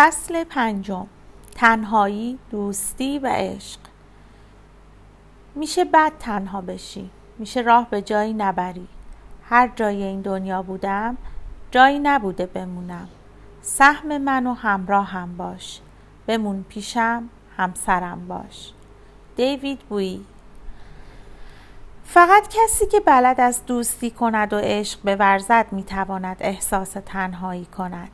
فصل پنجم تنهایی دوستی و عشق. میشه بد تنها بشی میشه راه به جایی نبری. هر جای این دنیا بودم جایی نبوده بمونم. سهم من و همراه هم باش بمون پیشم همسرم باش. دیوید بویی. فقط کسی که بلد از دوستی کند و عشق بورزد می‌تواند احساس تنهایی کند.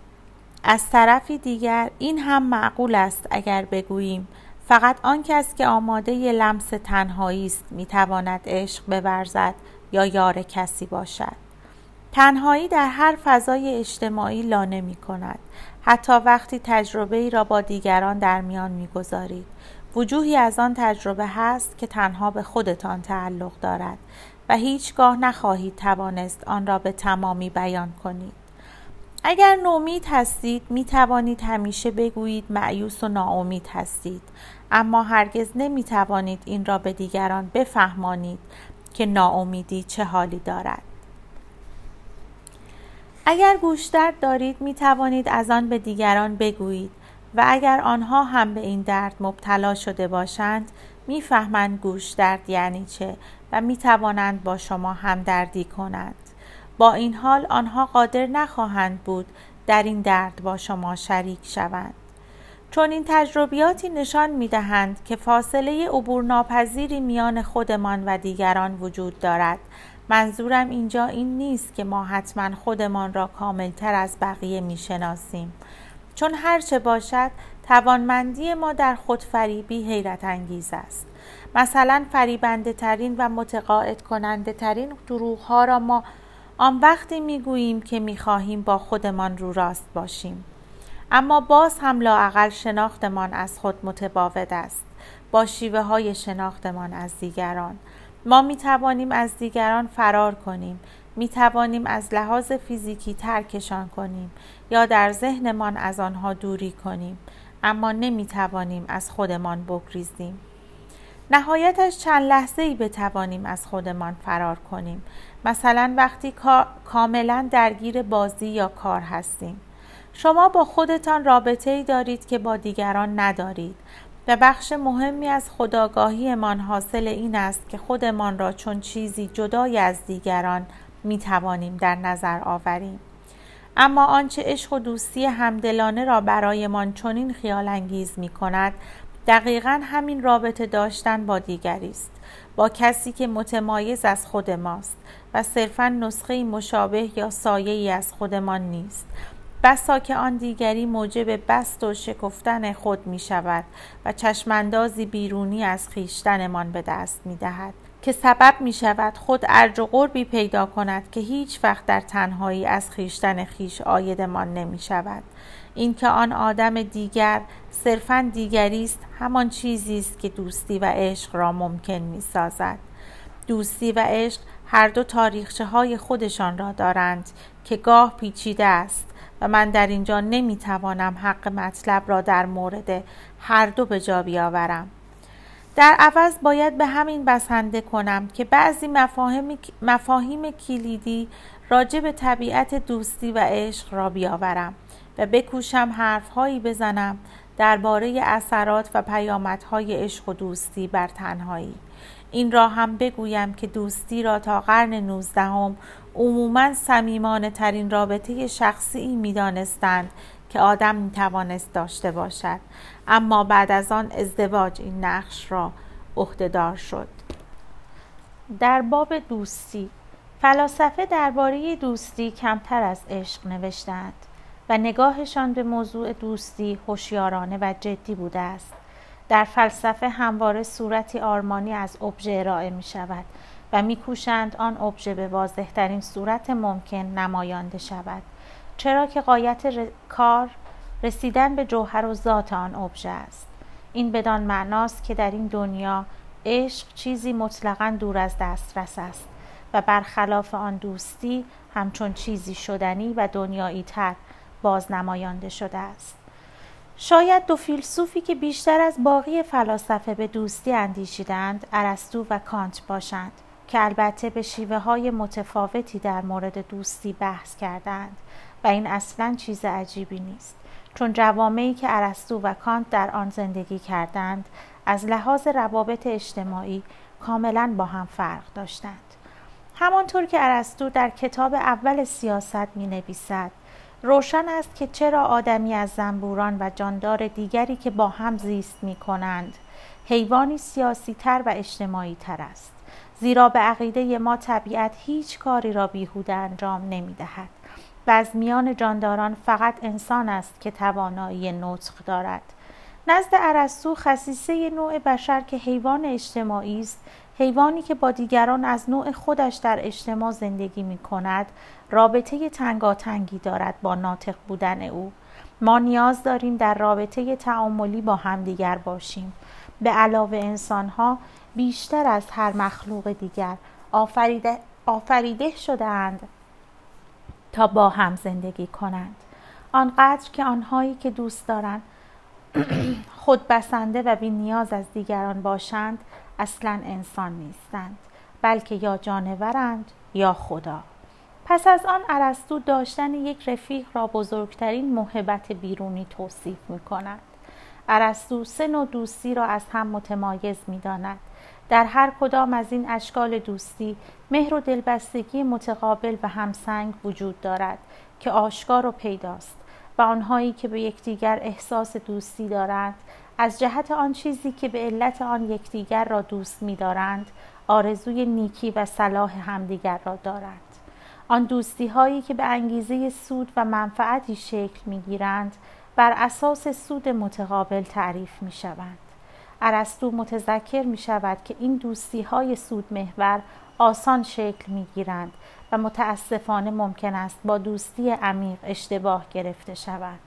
از طرفی دیگر این هم معقول است اگر بگوییم. فقط آن کس که آماده ی لمس تنهایی است می‌تواند عشق بورزد یا یار کسی باشد. تنهایی در هر فضای اجتماعی لانه می کند. حتی وقتی تجربه ای را با دیگران در میان می‌گذارید. وجوهی از آن تجربه هست که تنها به خودتان تعلق دارد و هیچگاه نخواهید توانست آن را به تمامی بیان کنید. اگر نومید هستید می توانید همیشه بگویید معیوس و ناامید هستید. اما هرگز نمی توانید این را به دیگران بفهمانید که ناامیدی چه حالی دارد. اگر گوشدرد دارید می توانید از آن به دیگران بگویید و اگر آنها هم به این درد مبتلا شده باشند می‌فهمند گوشدرد یعنی چه و می توانند با شما همدردی کنند. با این حال آنها قادر نخواهند بود در این درد با شما شریک شوند. چون این تجربیاتی نشان می دهند که فاصله عبور ناپذیری میان خودمان و دیگران وجود دارد منظورم اینجا این نیست که ما حتما خودمان را کاملتر از بقیه می شناسیم چون هرچه باشد توانمندی ما در خودفریبی حیرت انگیز است. مثلا فریبنده ترین و متقاعد کننده ترین دروغ ها را ما آن وقتی می گوییم که می خواهیم با خودمان رو راست باشیم. اما باز هم لاعقل شناختمان از خود متباود است. با شیوه های شناختمان از دیگران. ما می توانیم از دیگران فرار کنیم. می توانیم از لحاظ فیزیکی ترکشان کنیم یا در ذهنمان از آنها دوری کنیم. اما نمی توانیم از خودمان بگریزیم. نهایتش چند لحظه ای بتوانیم از خودمان فرار کنیم. مثلا وقتی کاملا درگیر بازی یا کار هستیم. شما با خودتان رابطه ای دارید که با دیگران ندارید. و بخش مهمی از خداگاهیمان حاصل این است که خودمان را چون چیزی جدای از دیگران می توانیم در نظر آوریم. اما آنچه عشق و دوستی همدلانه را برایمان چنین خیال انگیز می کند دقیقا همین رابطه داشتن با دیگری است با کسی که متمایز از خود ماست و صرفا نسخه مشابه یا سایه ای از خودمان نیست. بسا که آن دیگری موجب بست و شکفتن خود می شود و چشماندازی بیرونی از خیشتنمان به دست می دهد که سبب می شود خود ارج و قربی پیدا کند که هیچ وقت در تنهایی از خیشتن خیش آیدمان نمی شود اینکه آن آدم دیگر صرفا دیگری است همان چیزی است که دوستی و عشق را ممکن می سازد دوستی و عشق هر دو تاریخچه های خودشان را دارند که گاه پیچیده است و من در اینجا نمی توانم حق مطلب را در مورد هر دو به جا بیاورم. در عوض باید به همین بسنده کنم که بعضی مفاهیم, مفاهیم کلیدی راجع به طبیعت دوستی و عشق را بیاورم و بکوشم حرفهایی بزنم درباره اثرات و پیامدهای عشق و دوستی بر تنهایی. این را هم بگویم که دوستی را تا قرن نوزدهم عموما صمیمانه ترین رابطه شخصی می دانستند که آدم می توانست داشته باشد. اما بعد از آن ازدواج این نقش را عهدهدار شد. در باب دوستی فلاسفه درباره دوستی کمتر از عشق نوشتند. و نگاهشان به موضوع دوستی هوشیارانه و جدی بوده است. در فلسفه همواره صورتی آرمانی از ابژه ارائه می شود و میکوشند آن ابژه به واضحترین صورت ممکن نمایانده شود. چرا که قایت کار رسیدن به جوهر و ذات آن ابژه است. این بدان معناست که در این دنیا عشق چیزی مطلقا دور از دسترس است و برخلاف آن دوستی همچون چیزی شدنی و دنیایی تر بازنمایانده شده است. شاید دو فیلسوفی که بیشتر از باقی فلاسفه به دوستی اندیشیدند ارسطو و کانت باشند که البته به شیوه های متفاوتی در مورد دوستی بحث کردند و این اصلا چیز عجیبی نیست. چون جوامعی که ارسطو و کانت در آن زندگی کردند از لحاظ روابط اجتماعی کاملا با هم فرق داشتند. همانطور که ارسطو در کتاب اول سیاست می نویسد روشن است که چرا آدمی از زنبوران و جاندار دیگری که با هم زیست می کنند حیوانی سیاسی تر و اجتماعی تر است. زیرا به عقیده ما طبیعت هیچ کاری را بیهوده انجام نمی دهد و از میان جانداران فقط انسان است که توانایی نطق دارد. نزد ارسطو خصیصه نوع بشر که حیوان اجتماعی است حیوانی که با دیگران از نوع خودش در اجتماع زندگی می کند رابطه تنگاتنگی دارد با ناطق بودن او. ما نیاز داریم در رابطه تعاملی با همدیگر باشیم. به علاوه انسانها بیشتر از هر مخلوق دیگر آفریده, آفریده شدهاند تا با هم زندگی کنند. آنقدر که آنهایی که دوست دارند خود بسنده و بی نیاز از دیگران باشند اصلا انسان نیستند بلکه یا جانورند یا خدا پس از آن ارسطو داشتن یک رفیق را بزرگترین محبت بیرونی توصیف می کند ارسطو سه نوع دوستی را از هم متمایز می داند. در هر کدام از این اشکال دوستی مهر و دلبستگی متقابل و همسنگ وجود دارد که آشکار و پیداست و آنهایی که به یکدیگر احساس دوستی دارند از جهت آن چیزی که به علت آن یکدیگر را دوست می‌دارند آرزوی نیکی و صلاح همدیگر را دارند آن دوستی هایی که به انگیزه سود و منفعتی شکل می گیرند بر اساس سود متقابل تعریف می شوند. ارسطو متذکر می شود که این دوستی های سود محور آسان شکل می گیرند و متاسفانه ممکن است با دوستی عمیق اشتباه گرفته شوند.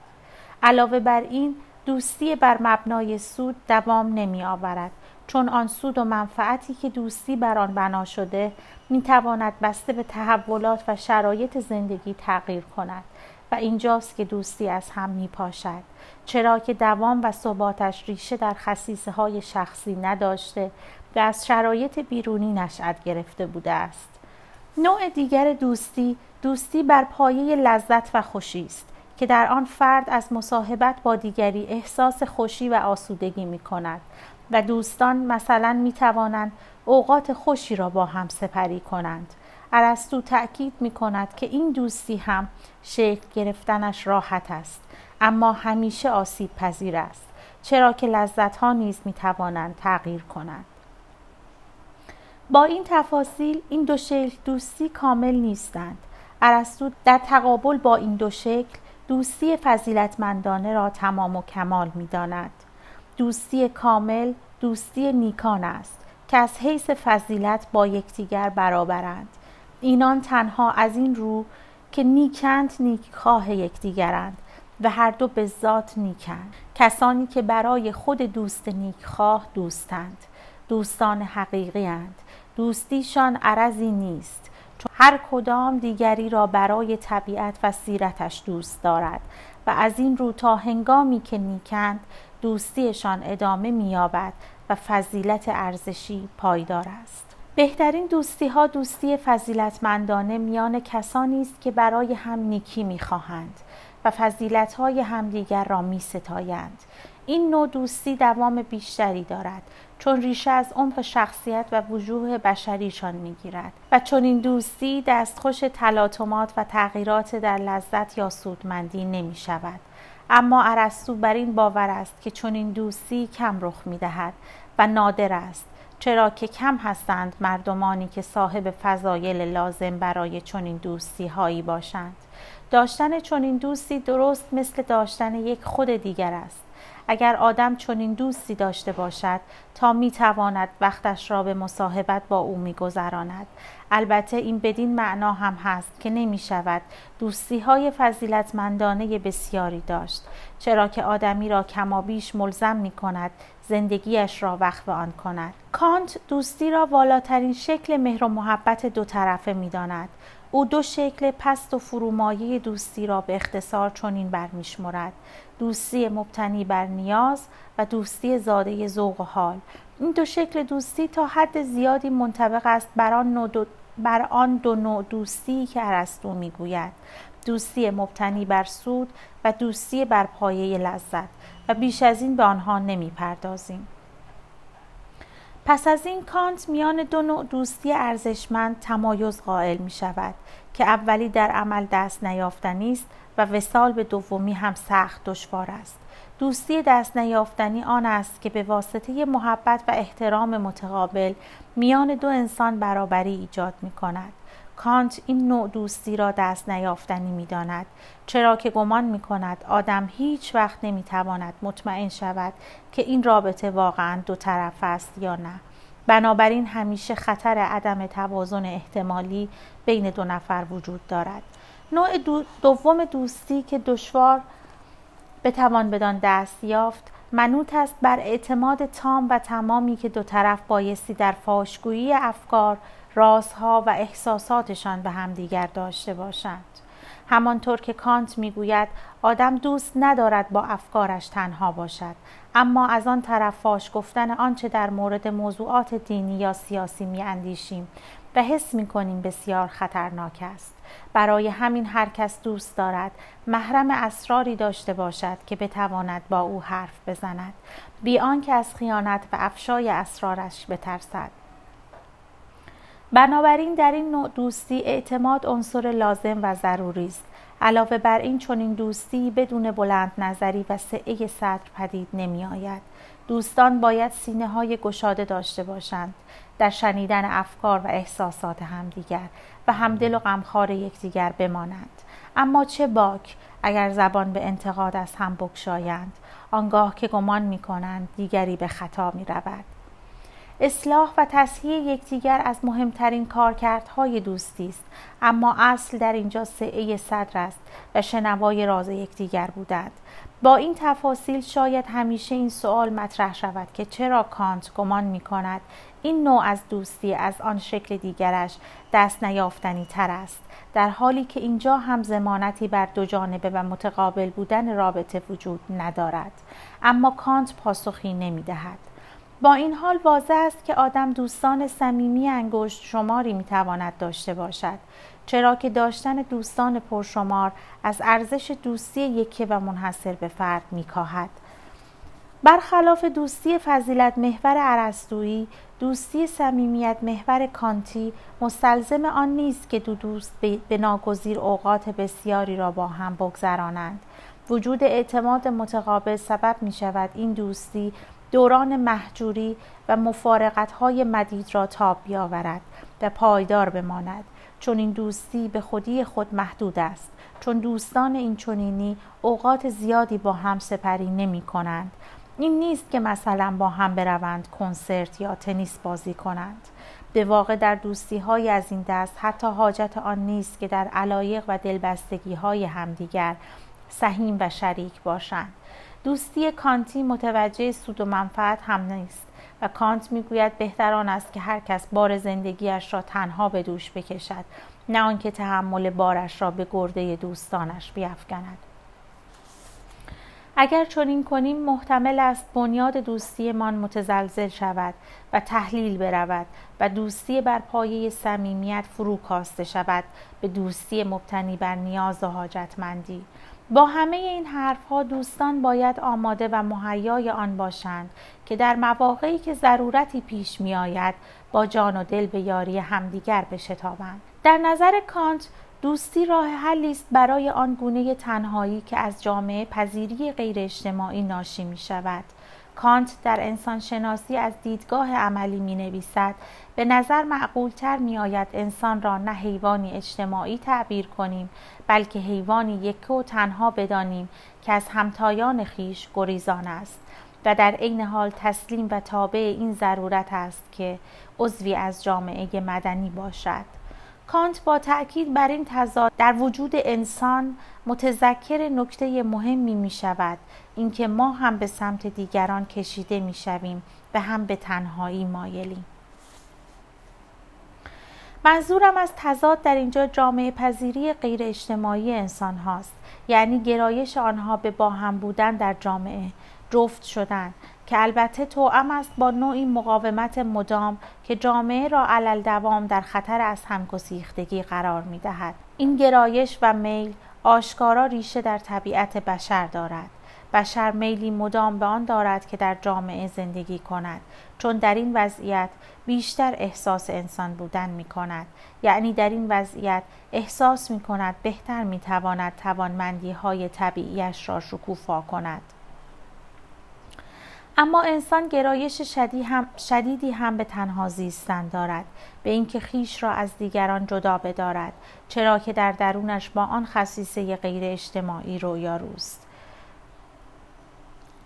علاوه بر این دوستی بر مبنای سود دوام نمی آورد. چون آن سود و منفعتی که دوستی بر آن بنا شده می تواند بسته به تحولات و شرایط زندگی تغییر کند و اینجاست که دوستی از هم می پاشد. چرا که دوام و ثباتش ریشه در خصیصه های شخصی نداشته و از شرایط بیرونی نشأت گرفته بوده است. نوع دیگر دوستی دوستی بر پایه لذت و خوشی است. که در آن فرد از مصاحبت با دیگری احساس خوشی و آسودگی می کند و دوستان مثلا می توانند اوقات خوشی را با هم سپری کنند. ارسطو تأکید می کند که این دوستی هم شکل گرفتنش راحت است اما همیشه آسیب پذیر است چرا که لذت ها نیز می توانند تغییر کنند. با این تفاصیل این دو شکل دوستی کامل نیستند. ارسطو در تقابل با این دو شکل دوستی فضیلتمندانه را تمام و کمال می داند. دوستی کامل دوستی نیکان است که از حیث فضیلت با یکدیگر برابرند. اینان تنها از این رو که نیکند نیکخواه یکدیگرند و هر دو به ذات نیکند. کسانی که برای خود دوست نیکخواه دوستند. دوستان حقیقی اند دوستیشان عرضی نیست. چون هر کدام دیگری را برای طبیعت و سیرتش دوست دارد و از این رو تا هنگامی که نیکند دوستیشان ادامه مییابد و فضیلت ارزشی پایدار است بهترین دوستی ها دوستی فضیلتمندانه میان کسانی است که برای هم نیکی می‌خواهند و فضیلت های همدیگر را می ستایند. این نوع دوستی دوام بیشتری دارد چون ریشه از عمق شخصیت و وجوه بشریشان می‌گیرد و چون این دوستی دستخوش تلاطمات و تغییرات در لذت یا سودمندی نمی شود اما ارسطو بر این باور است که چون این دوستی کم رخ می دهد و نادر است. چرا که کم هستند مردمانی که صاحب فضایل لازم برای چنین دوستی هایی باشند. داشتن چنین دوستی درست مثل داشتن یک خود دیگر است. اگر آدم چنین دوستی داشته باشد تا می تواند وقتش را به مصاحبت با او می گذراند. البته این بدین معنا هم هست که نمی شود دوستی های فضیلتمندانه بسیاری داشت چرا که آدمی را کمابیش ملزم می کند زندگیش را وقف آن کند کانت دوستی را والاترین شکل مهر و محبت دو طرفه می داند. او دو شکل پست و فرومایه دوستی را به اختصار چنین برمیشمرد دوستی مبتنی بر نیاز و دوستی زاده ذوق و حال. این دو شکل دوستی تا حد زیادی منطبق است بر آن, بر آن دو نوع دوستی که ارسطو می‌گوید. دوستی مبتنی بر سود و دوستی بر پایه لذت و بیش از این به آنها نمی‌پردازیم. پس از این کانت میان دو نوع دوستی ارزشمند تمایز قائل می شود که اولی در عمل دست نیافتنی است و وسال به دومی هم سخت دشوار است. دوستی دست نیافتنی آن است که به واسطه محبت و احترام متقابل میان دو انسان برابری ایجاد می کند کانت این نوع دوستی را دست نیافتنی می داند چرا که گمان می کند آدم هیچ وقت نمی تواند مطمئن شود که این رابطه واقعا دو طرف است یا نه. بنابراین همیشه خطر عدم توازن احتمالی بین دو نفر وجود دارد. نوع دو دوم دوستی که دشوار بتوان بدان دست یافت منوط است بر اعتماد تام و تمامی که دو طرف بایستی در فاشگویی افکار رازها و احساساتشان به همدیگر داشته باشند. همانطور که کانت می‌گوید آدم دوست ندارد با افکارش تنها باشد اما از آن طرف فاش گفتن آنچه در مورد موضوعات دینی یا سیاسی میاندیشیم. و حس می کنیم بسیار خطرناک است. برای همین هر کس دوست دارد محرم اسراری داشته باشد که بتواند با او حرف بزند. بی آنکه از خیانت و افشای اسرارش بترسد. بنابراین در این نوع دوستی اعتماد عنصر لازم و ضروری است. علاوه بر این چنین دوستی بدون بلند نظری و سعه صدر پدید نمی آید. دوستان باید سینه های گشاده داشته باشند. در شنیدن افکار و احساسات همدیگر و همدل و غمخوار یکدیگر بمانند. اما چه باک اگر زبان به انتقاد از هم بکشایند آنگاه که گمان می کنند دیگری به خطا می رود اصلاح و تصحیح یکدیگر از مهمترین کارکردهای دوستی است. اما اصل در اینجا سعه صدر است و شنوای راز یکدیگر بودند. با این تفاصیل شاید همیشه این سوال مطرح شود که چرا کانت گمان می کند این نوع از دوستی از آن شکل دیگرش دست نیافتنی تر است. در حالی که اینجا هم زمانتی بر دو جانبه و متقابل بودن رابطه وجود ندارد. اما کانت پاسخی نمی دهد با این حال واضح است که آدم دوستان صمیمی انگشت شماری می تواند داشته باشد. چرا که داشتن دوستان پرشمار از ارزش دوستی یکی و منحصر به فرد می کاهد. برخلاف دوستی فضیلت محور عرستویی دوستی صمیمیت محور کانتی مستلزم آن نیست که دو دوست به ناگزیر اوقات بسیاری را با هم بگذرانند وجود اعتماد متقابل سبب می شود این دوستی دوران محجوری و مفارقت های مدید را تاب بیاورد و پایدار بماند چون این دوستی به خودی خود محدود است. چون دوستان این چنینی اوقات زیادی با هم سپری نمی کنند. این نیست که مثلا با هم بروند کنسرت یا تنیس بازی کنند. به واقع در دوستی های از این دست حتی حاجت آن نیست که در علایق و دلبستگی های همدیگر سهیم و شریک باشند. دوستی کانتی متوجه سود و منفعت هم نیست. و کانت می‌گوید بهتر آن است که هر کس بار زندگیش را تنها به دوش بکشد نه آنکه تحمل بارش را به گرده دوستانش بیافکند. اگر چنین کنیم محتمل است بنیاد دوستیمان متزلزل شود و تحلیل برود و دوستی بر پایه صمیمیت فرو کاسته شود به دوستی مبتنی بر نیاز و حاجتمندی. با همه این حرفها دوستان باید آماده و مهیای آن باشند که در مواقعی که ضرورتی پیش می آید با جان و دل به یاری همدیگر بشتابند. در نظر کانت دوستی راه حلی است برای آن گونه تنهایی که از جامعه پذیری غیر اجتماعی ناشی می شود کانت در انسان شناسی از دیدگاه عملی می نویسد به نظر معقولتر می آید انسان را نه حیوانی اجتماعی تعبیر کنیم بلکه حیوانی یک و تنها بدانیم که از همتایان خیش گریزان است. و در عین حال تسلیم و تابع این ضرورت است که عضوی از جامعه مدنی باشد. کانت با تأکید بر این تضاد در وجود انسان متذکر نکته مهمی می شود. اینکه ما هم به سمت دیگران کشیده می شویم و هم به تنهایی مایلیم. منظورم از تضاد در اینجا جامعه پذیری غیر اجتماعی انسان هاست. یعنی گرایش آنها به با هم بودن در جامعه جفت شدن. که البته توأم است با نوعی مقاومت مدام که جامعه را علل دوام در خطر از همگسیختگی قرار می دهد. این گرایش و میل آشکارا ریشه در طبیعت بشر دارد. بشر میلی مدام به آن دارد که در جامعه زندگی کند چون در این وضعیت بیشتر احساس انسان بودن می کند یعنی در این وضعیت احساس می کند بهتر می تواند توانمندی های طبیعیش را شکوفا کند. اما انسان گرایش شدید هم شدیدی هم به تنها زیستن دارد به اینکه خیش را از دیگران جدا بدارد چرا که در درونش با آن خصیصه غیر اجتماعی رویاروست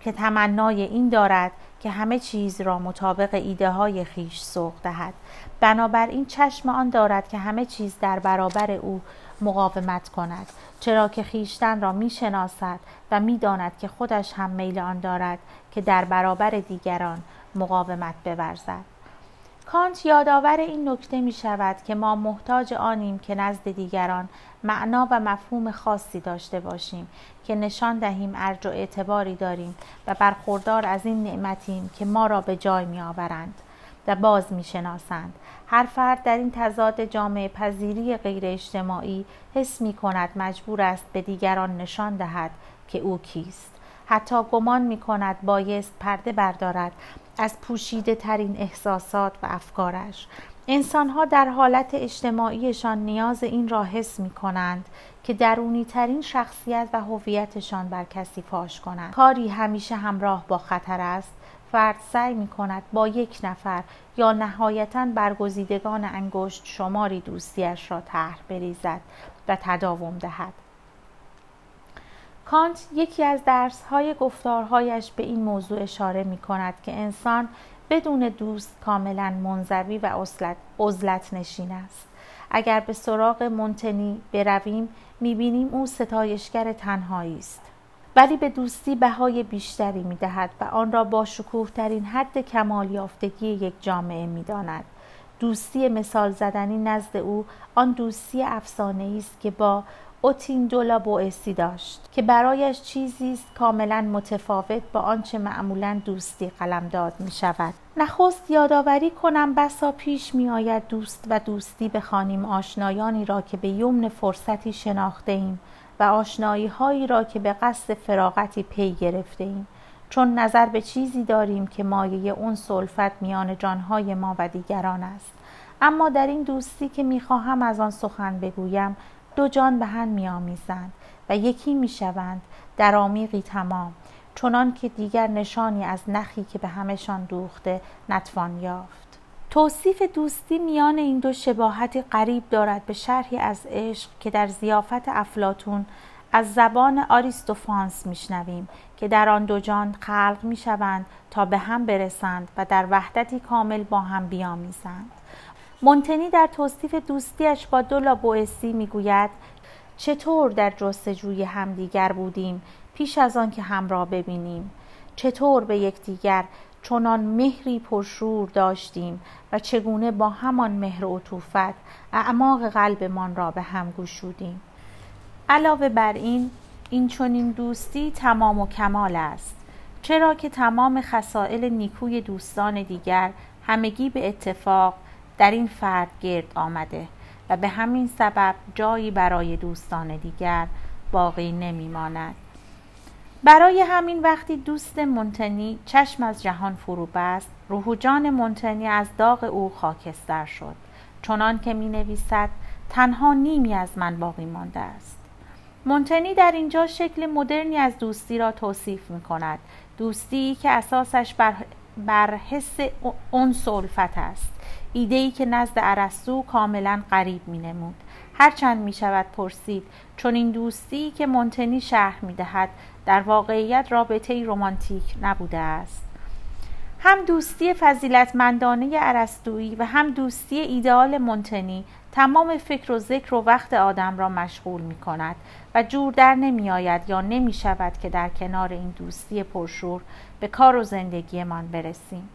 که تمنای این دارد که همه چیز را مطابق ایده های خیش سوق دهد. بنابراین چشم آن دارد که همه چیز در برابر او مقاومت کند چرا که خیشتن را می شناسد و می داند که خودش هم میل آن دارد که در برابر دیگران مقاومت بورزد کانت یادآور این نکته می شود که ما محتاج آنیم که نزد دیگران معنا و مفهوم خاصی داشته باشیم که نشان دهیم ارج و اعتباری داریم و برخوردار از این نعمتیم که ما را به جای می آورند و باز می شناسند. هر فرد در این تضاد جامعه پذیری غیر اجتماعی حس می کند مجبور است به دیگران نشان دهد که او کیست. حتی گمان می کند بایست پرده بردارد از پوشیده ترین احساسات و افکارش. انسان ها در حالت اجتماعیشان نیاز این را حس می کنند که درونی ترین شخصیت و هویتشان بر کسی فاش کنند. کاری همیشه همراه با خطر است. فرد سعی می کند با یک نفر یا نهایتا برگزیدگان انگشت شماری دوستیش را طرح بریزد و تداوم دهد. کانت یکی از درسهای گفتارهایش به این موضوع اشاره می کند که انسان بدون دوست کاملا منزوی و عزلت نشین است. اگر به سراغ منتنی برویم می‌بینیم او ستایشگر تنهایی است. ولی به دوستی بهای بیشتری می‌دهد و آن را با شکوه ترین حد کمال یافتگی یک جامعه می‌داند. دوستی مثال زدنی نزد او آن دوستی افسانه است که با اوتین دولا بوئسی داشت که برایش چیزی است کاملا متفاوت با آنچه معمولا دوستی قلمداد می شود نخست یادآوری کنم بسا پیش می آید دوست و دوستی بخوانیم آشنایانی را که به یمن فرصتی شناخته ایم و آشنایی هایی را که به قصد فراغتی پی گرفته ایم چون نظر به چیزی داریم که مایه اون سلفت میان جانهای ما و دیگران است. اما در این دوستی که می‌خواهم از آن سخن بگویم دو جان به هم میآمیزند و یکی می‌شوند. در عمیقی تمام. چنان که دیگر نشانی از نخی که به همشان دوخته نتوان یافت. توصیف دوستی میان این دو شباهتی قریب دارد به شرحی از عشق که در زیافت افلاتون از زبان آریستوفانس میشنویم که در آن دو جان خلق می‌شوند تا به هم برسند و در وحدتی کامل با هم بیامیزند. مونتنی در توصیف دوستیش با دولا بوئسی می‌گوید چطور در جستجوی همدیگر بودیم پیش از آن که همراه ببینیم؟ چطور به یکدیگر چنان مهری پرشور داشتیم و چگونه با همان مهر و عطوفت اعماق قلبمان را به هم گشودیم؟ علاوه بر این این چنین دوستی تمام و کمال است. چرا که تمام خسائل نیکوی دوستان دیگر همگی به اتفاق در این فرد گرد آمده و به همین سبب جایی برای دوستان دیگر باقی نمیماند. برای همین وقتی دوست منتنی چشم از جهان فرو بست روح و جان منتنی از داغ او خاکستر شد. چنان که می نویسد تنها نیمی از من باقی مانده است. منتنی در اینجا شکل مدرنی از دوستی را توصیف می کند دوستی که اساسش بر, بر حس اون است. ایده ای که نزد ارسطو کاملا غریب می نمود هرچند می شود پرسید چون این دوستی که منتنی شرح می دهد در واقعیت رابطه رمانتیک نبوده است. هم دوستی فضیلتمندانه ارسطویی و هم دوستی ایدئال منتنی تمام فکر و ذکر و وقت آدم را مشغول می کند و جور در نمی آید یا نمی شود که در کنار این دوستی پرشور به کار و زندگیمان برسیم.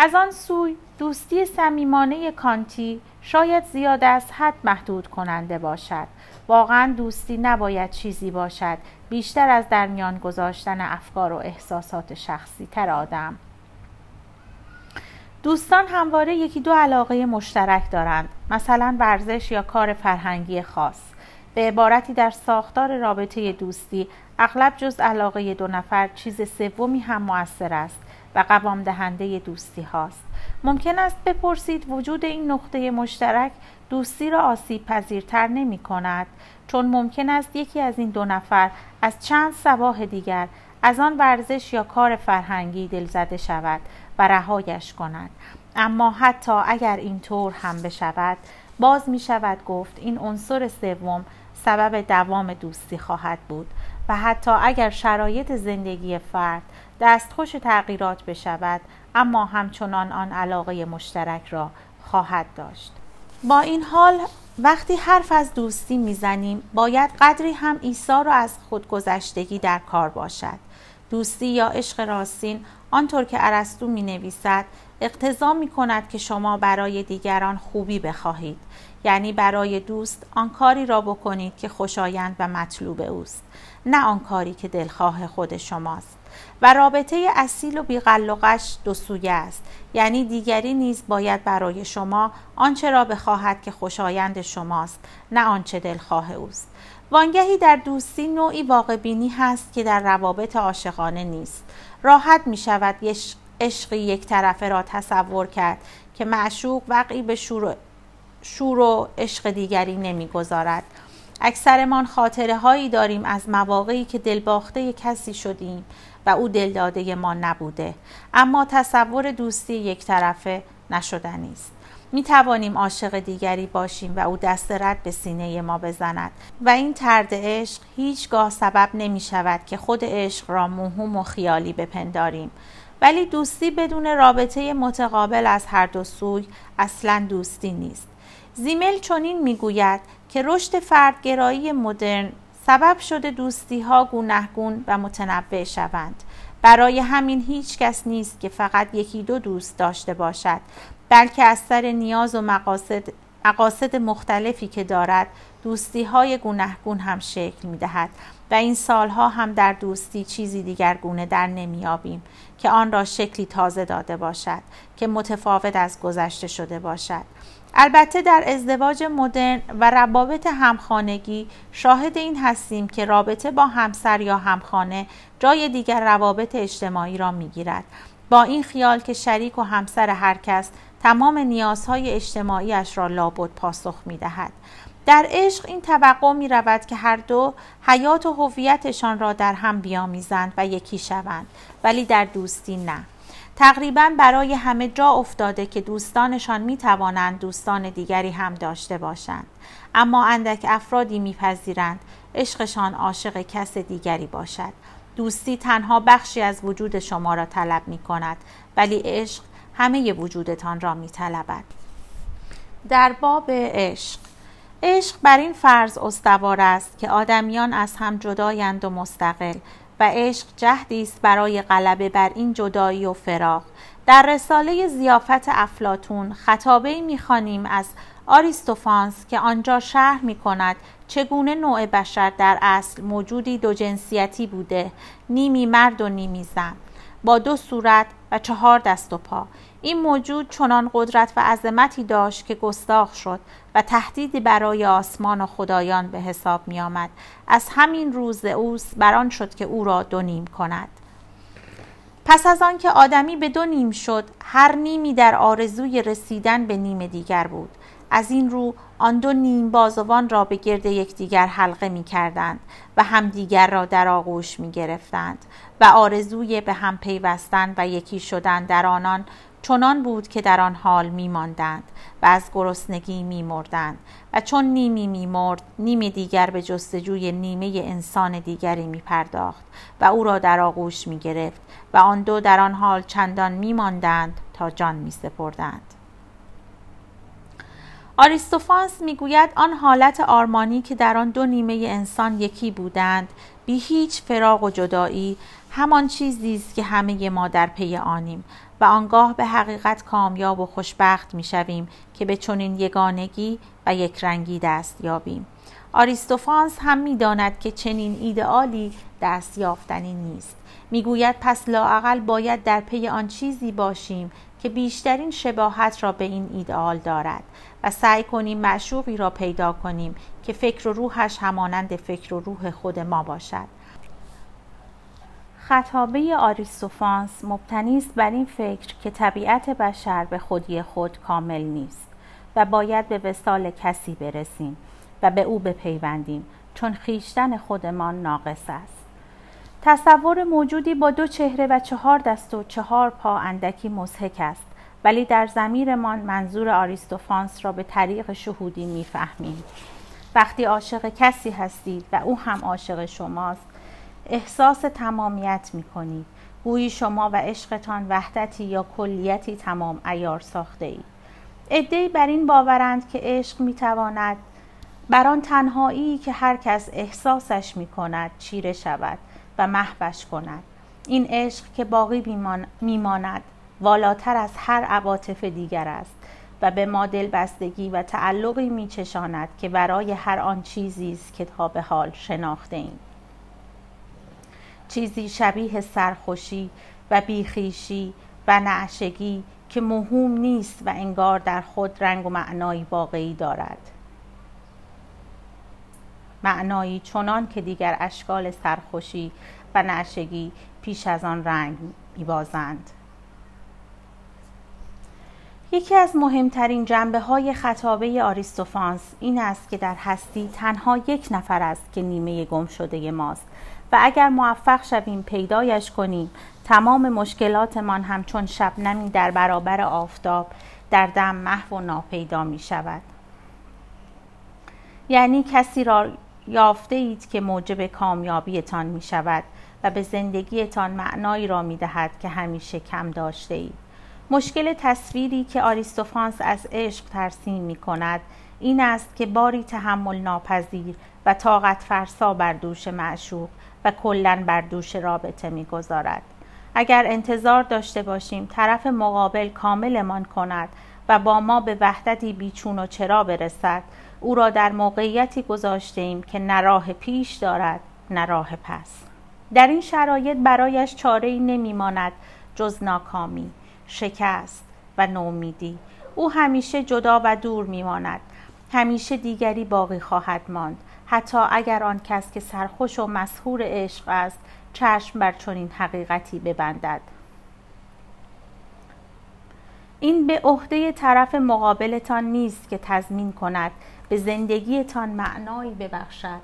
از آن سوی دوستی صمیمانه کانتی شاید زیاد از حد محدود کننده باشد. واقعا دوستی نباید چیزی باشد. بیشتر از در میان گذاشتن افکار و احساسات شخصی تر آدم. دوستان همواره یکی دو علاقه مشترک دارند. مثلا ورزش یا کار فرهنگی خاص. به عبارتی در ساختار رابطه دوستی اغلب جز علاقه دو نفر چیز سومی هم موثر است. و قوام دهنده دوستی هاست. ممکن است بپرسید وجود این نقطه مشترک دوستی را آسیب پذیرتر نمی کند چون ممکن است یکی از این دو نفر از چند سباه دیگر از آن ورزش یا کار فرهنگی دلزده شود و رهایش کند. اما حتی اگر این طور هم بشود باز می شود گفت این عنصر سوم سبب دوام دوستی خواهد بود. و حتی اگر شرایط زندگی فرد دستخوش تغییرات بشود اما همچنان آن علاقه مشترک را خواهد داشت. با این حال وقتی حرف از دوستی می‌زنیم باید قدری هم ایثار و از خودگذشتگی در کار باشد. دوستی یا عشق راستین آنطور که ارسطو می نویسد اقتضا می کند که شما برای دیگران خوبی بخواهید. یعنی برای دوست آن کاری را بکنید که خوشایند و مطلوب اوست. نه آن کاری که دلخواه خود شماست. و رابطه اصیل و بیقلقش دو سویه است. یعنی دیگری نیز باید برای شما آنچه را بخواهد که خوشایند شماست نه آنچه دلخواه اوست. وانگهی در دوستی نوعی واقع بینی هست که در روابط عاشقانه نیست. راحت می شود عشقی یک طرفه را تصور کرد که معشوق وقعی به شور و عشق دیگری نمی‌گذارد. اکثرمان خاطره هایی داریم از مواقعی که دلباخته کسی شدیم و او دلداده ما نبوده. اما تصور دوستی یک طرفه نشدنی است. می توانیم عاشق دیگری باشیم و او دست رد به سینه ما بزند. و این ترد عشق هیچگاه سبب نمی شود که خود عشق را موهوم و خیالی بپنداریم. ولی دوستی بدون رابطه متقابل از هر دو سوی اصلا دوستی نیست. زیمل چنین می‌گوید که رشد فردگرایی مدرن سبب شده دوستی ها گونهگون و متنوع شوند. برای همین هیچ کس نیست که فقط یکی دو دوست داشته باشد بلکه از سر نیاز و مقاصد, مقاصد مختلفی که دارد دوستی های گونهگون هم شکل می دهد و این سالها هم در دوستی چیزی دیگر گونه در نمیابیم که آن را شکلی تازه داده باشد که متفاوت از گذشته شده باشد. البته در ازدواج مدرن و روابط همخانگی شاهد این هستیم که رابطه با همسر یا همخانه جای دیگر روابط اجتماعی را می‌گیرد با این خیال که شریک و همسر هر کس تمام نیازهای اجتماعیش را لابد پاسخ می دهد. در عشق این توقع می رود که هر دو حیات و هویتشان را در هم بیامیزند و یکی شوند ولی در دوستی نه تقریبا برای همه جا افتاده که دوستانشان می توانند دوستان دیگری هم داشته باشند. اما اندک افرادی میپذیرند عشقشان عاشق کس دیگری باشد. دوستی تنها بخشی از وجود شما را طلب می کند ولی عشق همه وجودتان را می طلبد. در باب عشق. عشق بر این فرض استوار است که آدمیان از هم جدایند و مستقل و عشق جهدی است برای غلبه بر این جدایی و فراق. در رساله زیافت افلاتون خطابه می‌خوانیم از آریستوفانس که آنجا شرح می کند چگونه نوع بشر در اصل موجودی دو جنسیتی بوده نیمی مرد و نیمی زن. با دو صورت و چهار دست و پا. این موجود چنان قدرت و عظمتی داشت که گستاخ شد و تهدیدی برای آسمان و خدایان به حساب می آمد. از همین روز اوس بران شد که او را دو نیم کند پس از آنکه آدمی به دو نیم شد هر نیمی در آرزوی رسیدن به نیم دیگر بود از این رو آن دو نیم بازوان را به گرد یکدیگر حلقه می کردند و همدیگر را در آغوش می گرفتند و آرزوی به هم پیوستن و یکی شدن در آنان چنان بود که در آن حال می ماندند و از گرسنگی می مردند و چون نیمی می مرد نیمی دیگر به جستجوی نیمه انسان دیگری می پرداخت و او را در آغوش می گرفت و آن دو در آن حال چندان می ماندند تا جان می سپردند. آریستوفانس می‌گوید آن حالت آرمانی که در آن دو نیمه انسان یکی بودند بی هیچ فراغ و جدایی همان چیزی است که همه ما در پی آنیم و آنگاه به حقیقت کامیاب و خوشبخت می شویم که به چنین یگانگی و یک رنگی دست یابیم. آریستوفانس هم می‌داند که چنین ایدئالی دست یافتنی نیست. می‌گوید پس لااقل باید در پی آن چیزی باشیم که بیشترین شباهت را به این ایدئال دارد و سعی کنیم معشوقی را پیدا کنیم که فکر و روحش همانند فکر و روح خود ما باشد. خطابه آریستوفانس مبتنی است بر این فکر که طبیعت بشر به خودی خود کامل نیست و باید به وسال کسی برسیم و به او بپیوندیم چون خیشتن خودمان ناقص است. تصور موجودی با دو چهره و چهار دست و چهار پا اندکی مزهک است ولی در زمیرمان منظور آریستوفانس را به طریق شهودی می‌فهمیم. وقتی عاشق کسی هستید و او هم عاشق شماست احساس تمامیت می کنید گویی شما و عشقتان وحدتی یا کلیتی تمام ایار ساخته اید ادهی بر این باورند که عشق می تواند بر تنهایی که هر کس احساسش می کند چیره شود و محوش کند. این عشق که باقی میماند والاتر از هر عواطف دیگر است و به ما بستگی و تعلقی می چشاند که برای هر آن چیزی است که تا به حال شناخته ایم. چیزی شبیه سرخوشی و بیخیشی و نعشگی که مهم نیست و انگار در خود رنگ و معنایی واقعی دارد. معنایی چنان که دیگر اشکال سرخوشی و نعشگی پیش از آن رنگ میبازند. یکی از مهمترین جنبه های خطابه آریستوفانس این است که در هستی تنها یک نفر است که نیمه گم شده ماست و اگر موفق شویم پیدایش کنیم تمام مشکلاتمان همچون شبنمی در برابر آفتاب در دم محو و ناپیدا می شود. یعنی کسی را یافته اید که موجب کامیابیتان می شود و به زندگیتان معنایی را می دهد که همیشه کم داشته اید مشکل تصویری که آریستوفانس از عشق ترسیم می کند این است که باری تحمل ناپذیر و طاقت فرسا بر دوش معشوق و کلا بر دوش رابطه می‌گذارد. اگر انتظار داشته باشیم طرف مقابل کاملمان کند و با ما به وحدتی بیچون و چرا برسد او را در موقعیتی گذاشته ایم که نه راه پیش دارد نه راه پس. در این شرایط برایش چاره ای نمی ماند جز ناکامی شکست و نومیدی. او همیشه جدا و دور می ماند همیشه دیگری باقی خواهد ماند. حتی اگر آن کس که سرخوش و مسهور عشق است چشم بر چنین حقیقتی ببندد. این به عهده طرف مقابلتان نیست که تضمین کند به زندگیتان معنایی ببخشد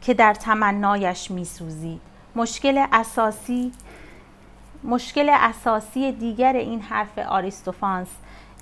که در تمنایش میسوزید مشکل اساسی مشکل اساسی دیگر این حرف آریستوفانس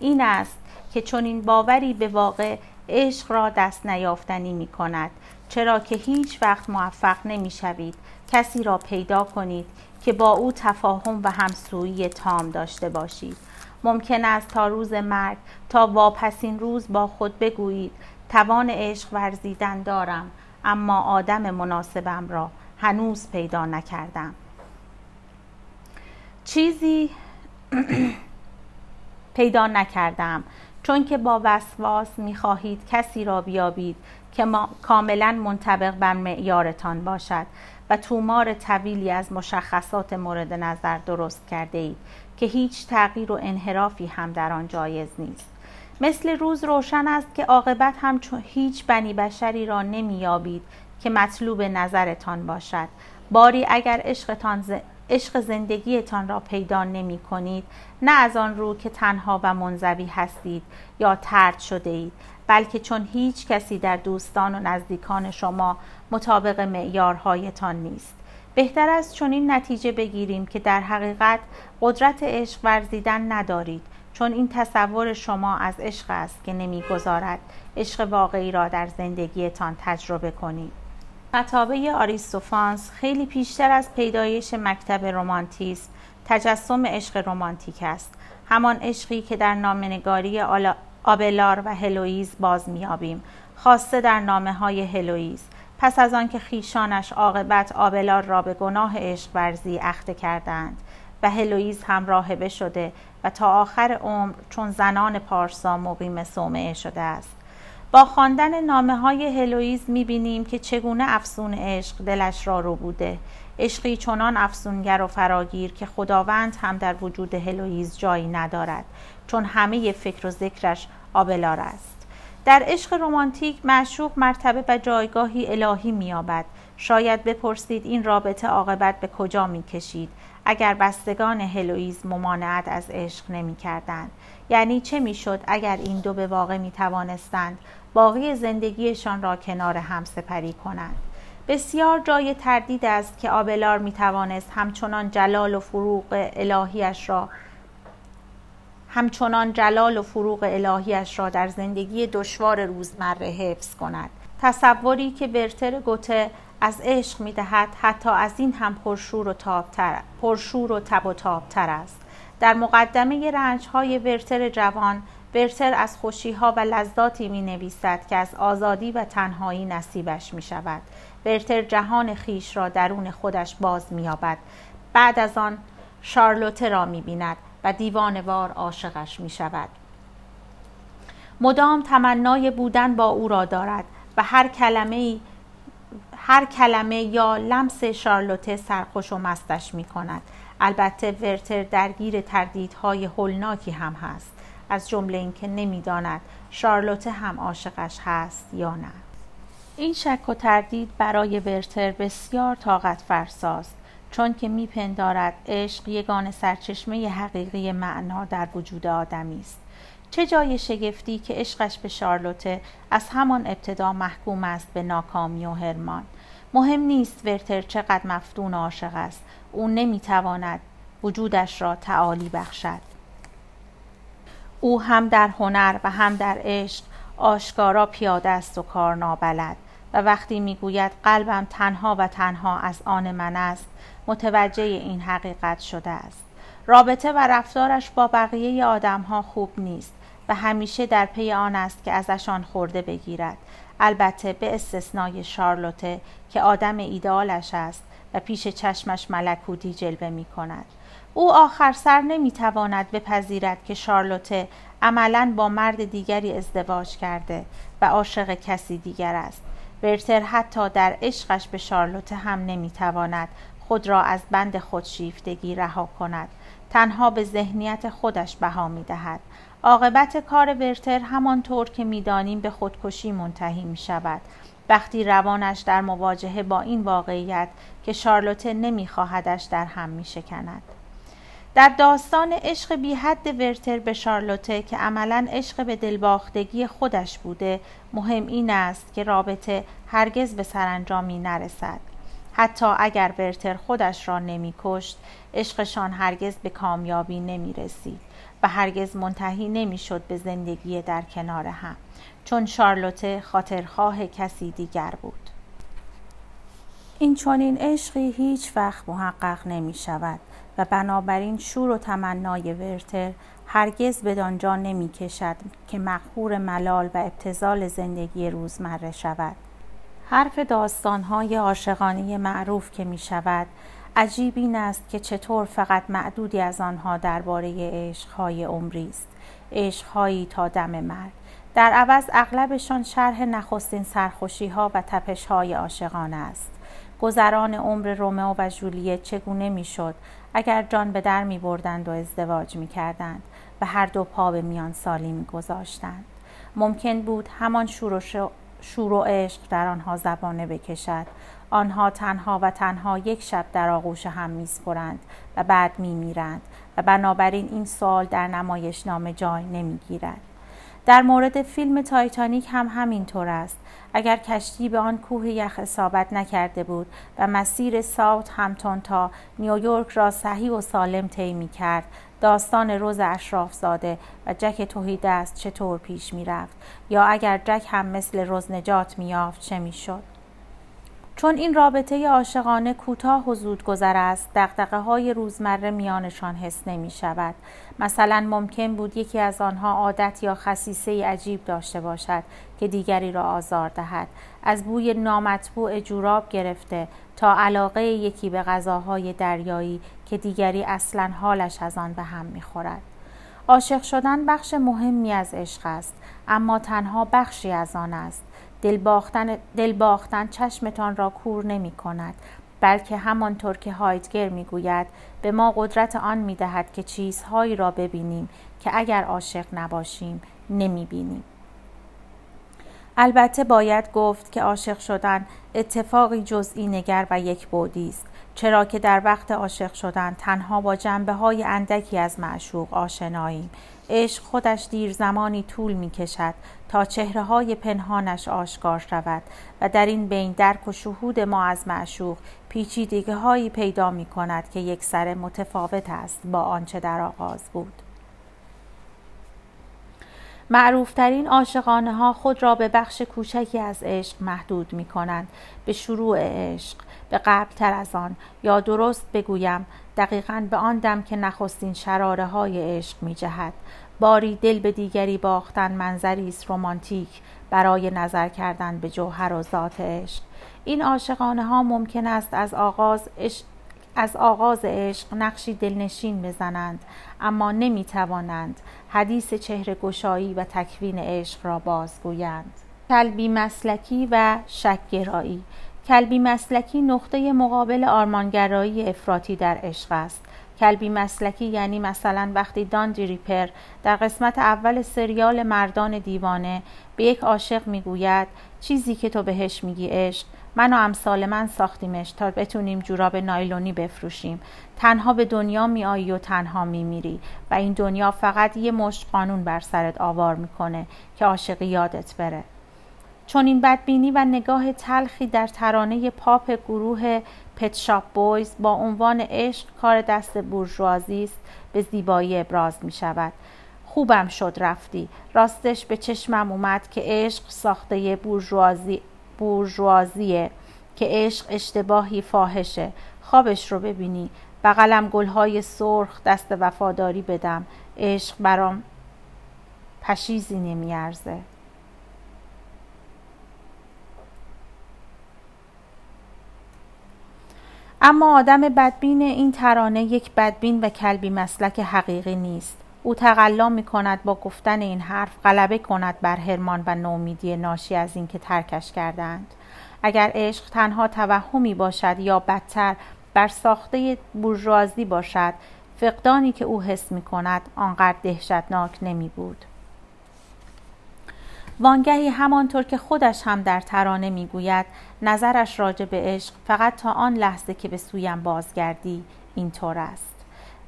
این است که چون این باوری به واقع عشق را دست نیافتنی می کند چرا که هیچ وقت موفق نمی شوید کسی را پیدا کنید که با او تفاهم و همسویی تام داشته باشید. ممکن است تا روز مرگ تا واپسین روز با خود بگویید توان عشق ورزیدن دارم اما آدم مناسبم را هنوز پیدا نکردم. چیزی پیدا نکردم. چون که با وسواس می‌خواهید کسی را بیابید که کاملا منطبق بر معیارتان باشد و تومار طویلی از مشخصات مورد نظر درست کرده اید که هیچ تغییر و انحرافی هم در آن جایز نیست. مثل روز روشن است که عاقبت هم هیچ بنی بشری را نمییابید که مطلوب نظرتان باشد. باری اگر عشقتان عشق زندگیتان را پیدا نمی کنید نه از آن رو که تنها و منزوی هستید یا ترد شده اید بلکه چون هیچ کسی در دوستان و نزدیکان شما مطابق معیارهایتان نیست. بهتر است چون این نتیجه بگیریم که در حقیقت قدرت عشق ورزیدن ندارید چون این تصور شما از عشق است که نمی‌گذارد عشق واقعی را در زندگیتان تجربه کنید. خطابه آریستوفانس خیلی پیشتر از پیدایش مکتب رومانتیسم تجسم عشق رومانتیک است. همان عشقی که در نامنگاری آبلار و هلویز باز میابیم خواسته در نامه های هلویز پس از آنکه خیشانش عاقبت آبلار را به گناه عشق ورزی اخته کردند و هلویز هم راهبه شده و تا آخر عمر چون زنان پارسا مقیم صومعه شده است. با خواندن نامه های هلویز می‌بینیم که چگونه افسون عشق دلش را رو بوده. عشقی چنان افسونگر و فراگیر که خداوند هم در وجود هلویز جایی ندارد چون همه فکر و ذکرش آبلار است. در عشق رمانتیک معشوق مرتبه و جایگاهی الهی مییابد. شاید بپرسید این رابطه عاقبت به کجا می‌کشید؟ اگر بستگان هلویز ممانعت از عشق نمی کردند. یعنی چه می‌شد اگر این دو به واقع می توانستند باقی زندگیشان را کنار هم سپری کنند. بسیار جای تردید است که آبلار می توانست همچنان جلال و فروغ الهیش را همچنان جلال و فروغ الهیش را در زندگی دشوار روزمره حفظ کند. تصوری که برتر گوته از عشق می دهد حتی از این هم پرشور و تابتر پرشور و تب و تابتر است. در مقدمه رنج های ورتر جوان ورتر از خوشی ها و لذاتی می نویسد که از آزادی و تنهایی نصیبش می شود ورتر جهان خیش را درون خودش باز می یابد بعد از آن شارلوته را می بیند و دیوانوار عاشقش می شود مدام تمنای بودن با او را دارد و هر کلمه هر کلمه یا لمس شارلوته سرخوش و مستش می کند البته ورتر درگیر تردیدهای هولناکی هم هست. از جمله اینکه نمی‌داند شارلوته هم عاشقش هست یا نه. این شک و تردید برای ورتر بسیار طاقت فرساست چون که میپندارد عشق یگان سرچشمه حقیقی معنا در وجود آدمی است. چه جای شگفتی که عشقش به شارلوته از همان ابتدا محکوم است به ناکامی و هرمان مهم نیست ورتر چقدر مفتون عاشق است او نمی‌تواند وجودش را تعالی بخشد. او هم در هنر و هم در عشق آشکارا پیاده است و کار نابلد و وقتی می‌گوید قلبم تنها و تنها از آن من است متوجه این حقیقت شده است رابطه و رفتارش با بقیه آدم ها خوب نیست و همیشه در پی آن است که ازشان خورده بگیرد البته به استثنای شارلوته که آدم ایدالش است و پیش چشمش ملکوتی جلوه می کند. او آخر سر نمی تواند بپذیرد که شارلوته عملا با مرد دیگری ازدواج کرده و عاشق کسی دیگر است. ورتر حتی در عشقش به شارلوته هم نمی تواند خود را از بند خودشیفتگی رها کند. تنها به ذهنیت خودش بها می دهد. عاقبت کار ورتر همانطور که می‌دانیم به خودکشی منتهی می شود وقتی روانش در مواجهه با این واقعیت که شارلوته نمیخواهدش در هم می. در داستان عشق بی حد ورتر به شارلوته که عملا عشق به دلباختگی خودش بوده مهم این است که رابطه هرگز به سرانجامی نرسد. حتی اگر ورتر خودش را نمیکشت عشقشان هرگز به کامیابی نمی رسید و هرگز منتهی نمی‌شد به زندگی در کنار هم چون شارلوته خاطرخواه کسی دیگر بود. این چنین عشقی هیچ وقت محقق نمی شود و بنابراین شور و تمنای ورتر هرگز به دانجا نمی کشد که مقهور ملال و ابتزال زندگی روزمره شود. حرف داستانهای عاشقانه معروف که می شود عجیب این است که چطور فقط معدودی از آنها درباره عشقهای عمری است. عشقهایی تا دم مرگ. در عوض اغلبشان شرح نخستین سرخوشی ها و تپش های عاشقانه است. گذران عمر رومئو و جولیت چگونه می‌شد؟ اگر جان به در می بردند و ازدواج می کردند و هر دو پا به میان سالی می گذاشتند. ممکن بود همان شور و, شور و عشق در آنها زبانه بکشد. آنها تنها و تنها یک شب در آغوش هم میسپرند و بعد میمیرند و بنابراین این سوال در نمایشنامه جای نمی‌گیرد. در مورد فیلم تایتانیک هم همینطور است. اگر کشتی به آن کوه یخ اصابت نکرده بود و مسیر ساوت همتون تا نیویورک را صحیح و سالم طی می کرد داستان روز اشراف زاده و جک توهیده است چطور پیش می رفت یا اگر جک هم مثل روز نجات می یافت چه می شد چون این رابطه عاشقانه کوتاه و زودگذر است دقدقه های روزمره میانشان حس نمی شود مثلا ممکن بود یکی از آنها عادت یا خصیصه عجیب داشته باشد که دیگری را آزار دهد. از بوی نامطبوع جوراب گرفته تا علاقه یکی به غذاهای دریایی که دیگری اصلا حالش از آن به هم می‌خورد. عاشق شدن بخش مهمی از عشق است اما تنها بخشی از آن است. دل باختن, دل باختن چشمتان را کور نمی کند بلکه همانطور که هایدگر می‌گوید به ما قدرت آن می‌دهد که چیزهایی را ببینیم که اگر عاشق نباشیم نمی بینیم. البته باید گفت که عاشق شدن اتفاقی جزئی نگر و یک بودی است چرا که در وقت عاشق شدن تنها با جنبه های اندکی از معشوق آشناییم عشق خودش دیر زمانی طول می کشد تا چهره های پنهانش آشکار شود و در این بین درک و شهود ما از معشوق پیچیدگی هایی پیدا می کند که یک سر متفاوت است با آنچه در آغاز بود. معروفترین عاشقانه ها خود را به بخش کوچکی از عشق محدود می کنند به شروع عشق به قبل تر از آن یا درست بگویم دقیقا به آن دم که نخستین شراره های عشق می جهد باری دل به دیگری باختن منظری است رمانتیک برای نظر کردن به جوهر و ذات عشق. این عاشقانه ها ممکن است از آغاز عشق از آغاز عشق نقشی دلنشین بزنند اما نمی توانند حدیث چهره گشایی و تکوین عشق را بازگویند. کلبی مسلکی و شکگرایی. کلبی مسلکی نقطه مقابل آرمانگرایی افراطی در عشق است. کلبی مسلکی یعنی مثلا وقتی دان ریپر در قسمت اول سریال مردان دیوانه به یک عاشق می‌گوید چیزی که تو بهش میگی عشق من و امثال من ساختیمش تا بتونیم جوراب نایلونی بفروشیم. تنها به دنیا میایی و تنها میمیری. و این دنیا فقط یه مشت قانون بر سرت آوار می‌کنه که عاشقی یادت بره. چون این بدبینی و نگاه تلخی در ترانه پاپ گروه پتشاپ بویز با عنوان عشق کار دست بورژوازی است به زیبایی ابراز می شود. خوبم شد رفتی. راستش به چشمم اومد که عشق ساخته بورژوازی بورژوازیه که عشق اشتباهی فاحشه. خوابش رو ببینی. بغلم گلهای سرخ دست وفاداری بدم. عشق برام پشیزی نمیارزه. اما آدم بدبین این ترانه یک بدبین و کلبی مسلک حقیقی نیست. او تقلا می کند با گفتن این حرف غلبه کند بر هرمان و نومیدی ناشی از اینکه ترکش کردند اگر عشق تنها توهمی باشد یا بدتر بر ساخته بورژوازی باشد فقدانی که او حس می کند آنقدر دهشتناک نمی بود وانگهی همانطور که خودش هم در ترانه می‌گوید نظرش راجع به عشق فقط تا آن لحظه که به سویم بازگردی اینطور است.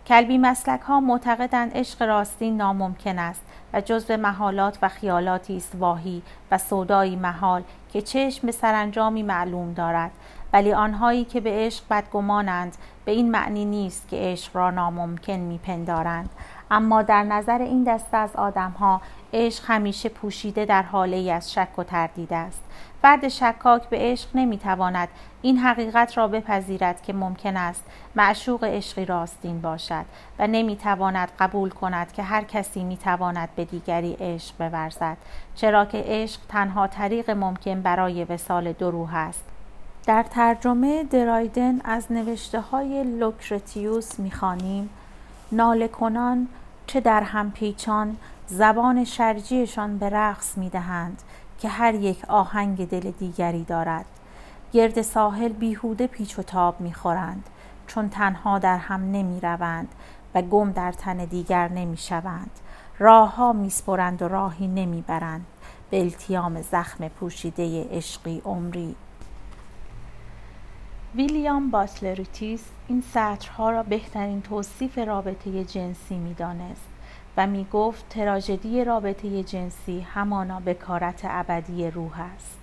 کلبی مسلک ها معتقدند عشق راستی ناممکن است و جزو محالات و خیالاتی است واهی و سودایی محال که چشم به سرانجامی معلوم دارد. ولی آنهایی که به عشق بدگمانند به این معنی نیست که عشق را ناممکن میپندارند. اما در نظر این دسته از آدمها عشق همیشه پوشیده در حاله ای از شک و تردید است. فرد شکاک به عشق نمی‌تواند این حقیقت را بپذیرد که ممکن است معشوق عشقی راستین باشد و نمی‌تواند قبول کند که هر کسی می‌تواند به دیگری عشق بورزد چرا که عشق تنها طریق ممکن برای وسال دو روح است. در ترجمه درایدن از نوشته های لوکرتیوس می‌خوانیم ناله کنان چه در هم پیچان زبان شرجیشان به رقص می دهند که هر یک آهنگ دل دیگری دارد. گرد ساحل بیهوده پیچ و تاب می خورند چون تنها در هم نمی روند و گم در تن دیگر نمی شوند راه ها می سپرند و راهی نمی برند به التیام زخم پوشیده عشقی عمری. ویلیام باتلر ییتس این سطرها را بهترین توصیف رابطه جنسی می دانست و می گفت تراژدی رابطه جنسی همانا بکارت ابدی روح است.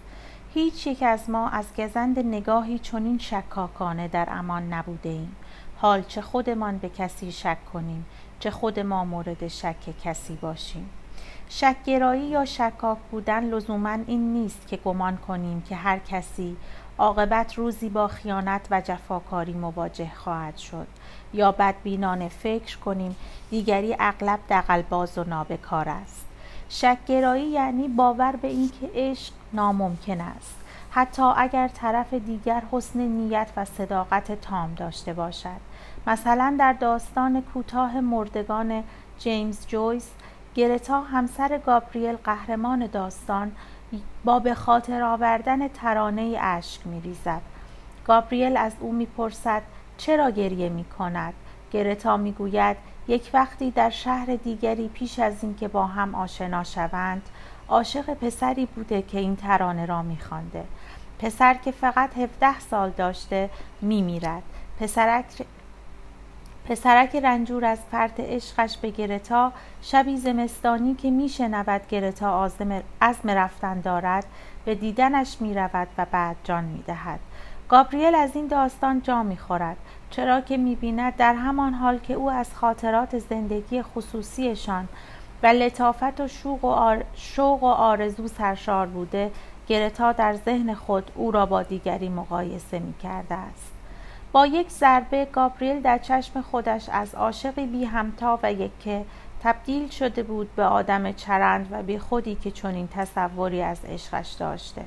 هیچ یک از ما از گزند نگاهی چنین شکاکانه در امان نبوده ایم. حال چه خودمان به کسی شک کنیم چه خود ما مورد شک کسی باشیم. شکگرایی یا شکاک بودن لزوما این نیست که گمان کنیم که هر کسی عاقبت روزی با خیانت و جفاکاری مواجه خواهد شد. یا بدبینانه فکر کنیم دیگری اغلب دقلباز و نابکار است. شکگرایی یعنی باور به اینکه عشق ناممکن است. حتی اگر طرف دیگر حسن نیت و صداقت تام داشته باشد. مثلا در داستان کوتاه مردگان جیمز جویس گرتا همسر گابریل قهرمان داستان با به خاطر آوردن ترانه اشک می ریزد. گابریل از او می‌پرسد چرا گریه می کند؟ گرتا می گوید یک وقتی در شهر دیگری پیش از اینکه با هم آشنا شوند عاشق پسری بوده که این ترانه را میخوانده. پسر که فقط 17 سال داشته میمیرد. پسرک پسرک رنجور از فرط عشقش به گرتا شبی زمستانی که میشنود گرتا عزم رفتن دارد به دیدنش می‌رود و بعد جان می‌دهد. گابریل از این داستان جا می‌خورد چرا که می‌بیند در همان حال که او از خاطرات زندگی خصوصیشان و لطافت و شوق و, شوق و آرزو سرشار بوده گرتا در ذهن خود او را با دیگری مقایسه می کرده است. با یک ضربه گابریل در چشم خودش از عاشقی بی همتا و یکه تبدیل شده بود به آدم چرند و بی خودی که چنین تصوری از عشقش داشته.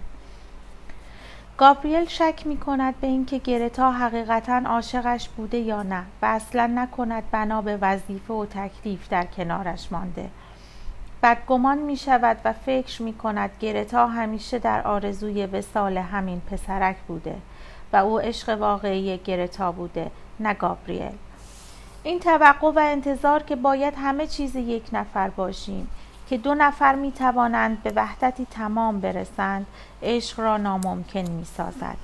گابریل شک می کند به اینکه گرتا حقیقتا عاشقش بوده یا نه و اصلا نکند بنا به وظیفه و تکلیف در کنارش مانده. بدگمان می شود و فکر می کند گرتا همیشه در آرزوی وسال همین پسرک بوده و او عشق واقعی گرتا بوده نه گابریل. این توقع و انتظار که باید همه چیز یک نفر باشیم که دو نفر می توانند به وحدتی تمام برسند عشق را ناممکن می سازد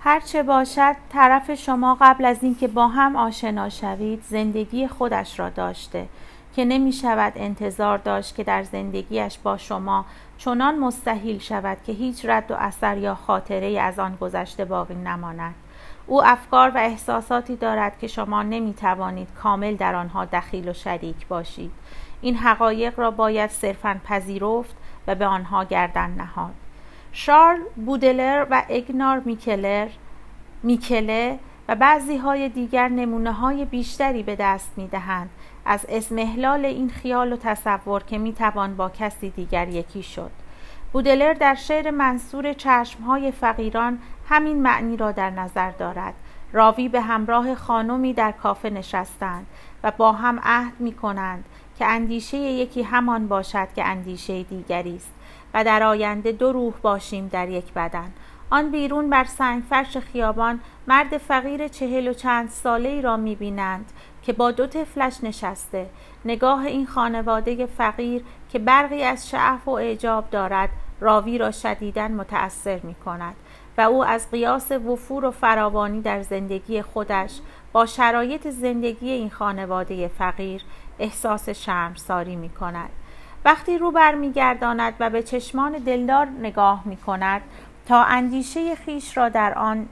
هرچه باشد طرف شما قبل از اینکه با هم آشنا شوید زندگی خودش را داشته که نمی شود انتظار داشت که در زندگیش با شما چنان مستحیل شود که هیچ رد و اثر یا خاطره از آن گذشته باقی نماند. او افکار و احساساتی دارد که شما نمی توانید کامل در آنها دخیل و شریک باشید. این حقایق را باید صرفا پذیرفت و به آنها گردن نهاد. شارل بودلر و اگنار میکلر میکله و بعضی های دیگر نمونه های بیشتری به دست می دهند از اسمهلال این خیال و تصور که می توان با کسی دیگر یکی شد. بودلر در شعر منصور های فقیران همین معنی را در نظر دارد. راوی به همراه خانمی در کافه نشستند و با هم عهد می کنند که اندیشه یکی همان باشد که اندیشه دیگری است و در آینده دو روح باشیم در یک بدن. آن بیرون بر سنگ فرش خیابان مرد فقیر چهل و چند ساله ای را می بینند که با دو طفلش نشسته. نگاه این خانواده فقیر که برقی از شعف و اعجاب دارد راوی را شدیداً متأثر می کند و او از قیاس وفور و فراوانی در زندگی خودش با شرایط زندگی این خانواده فقیر احساس شرمساری می کند وقتی رو برمیگرداند و به چشمان دلدار نگاه می کند تا اندیشه خیش را در آن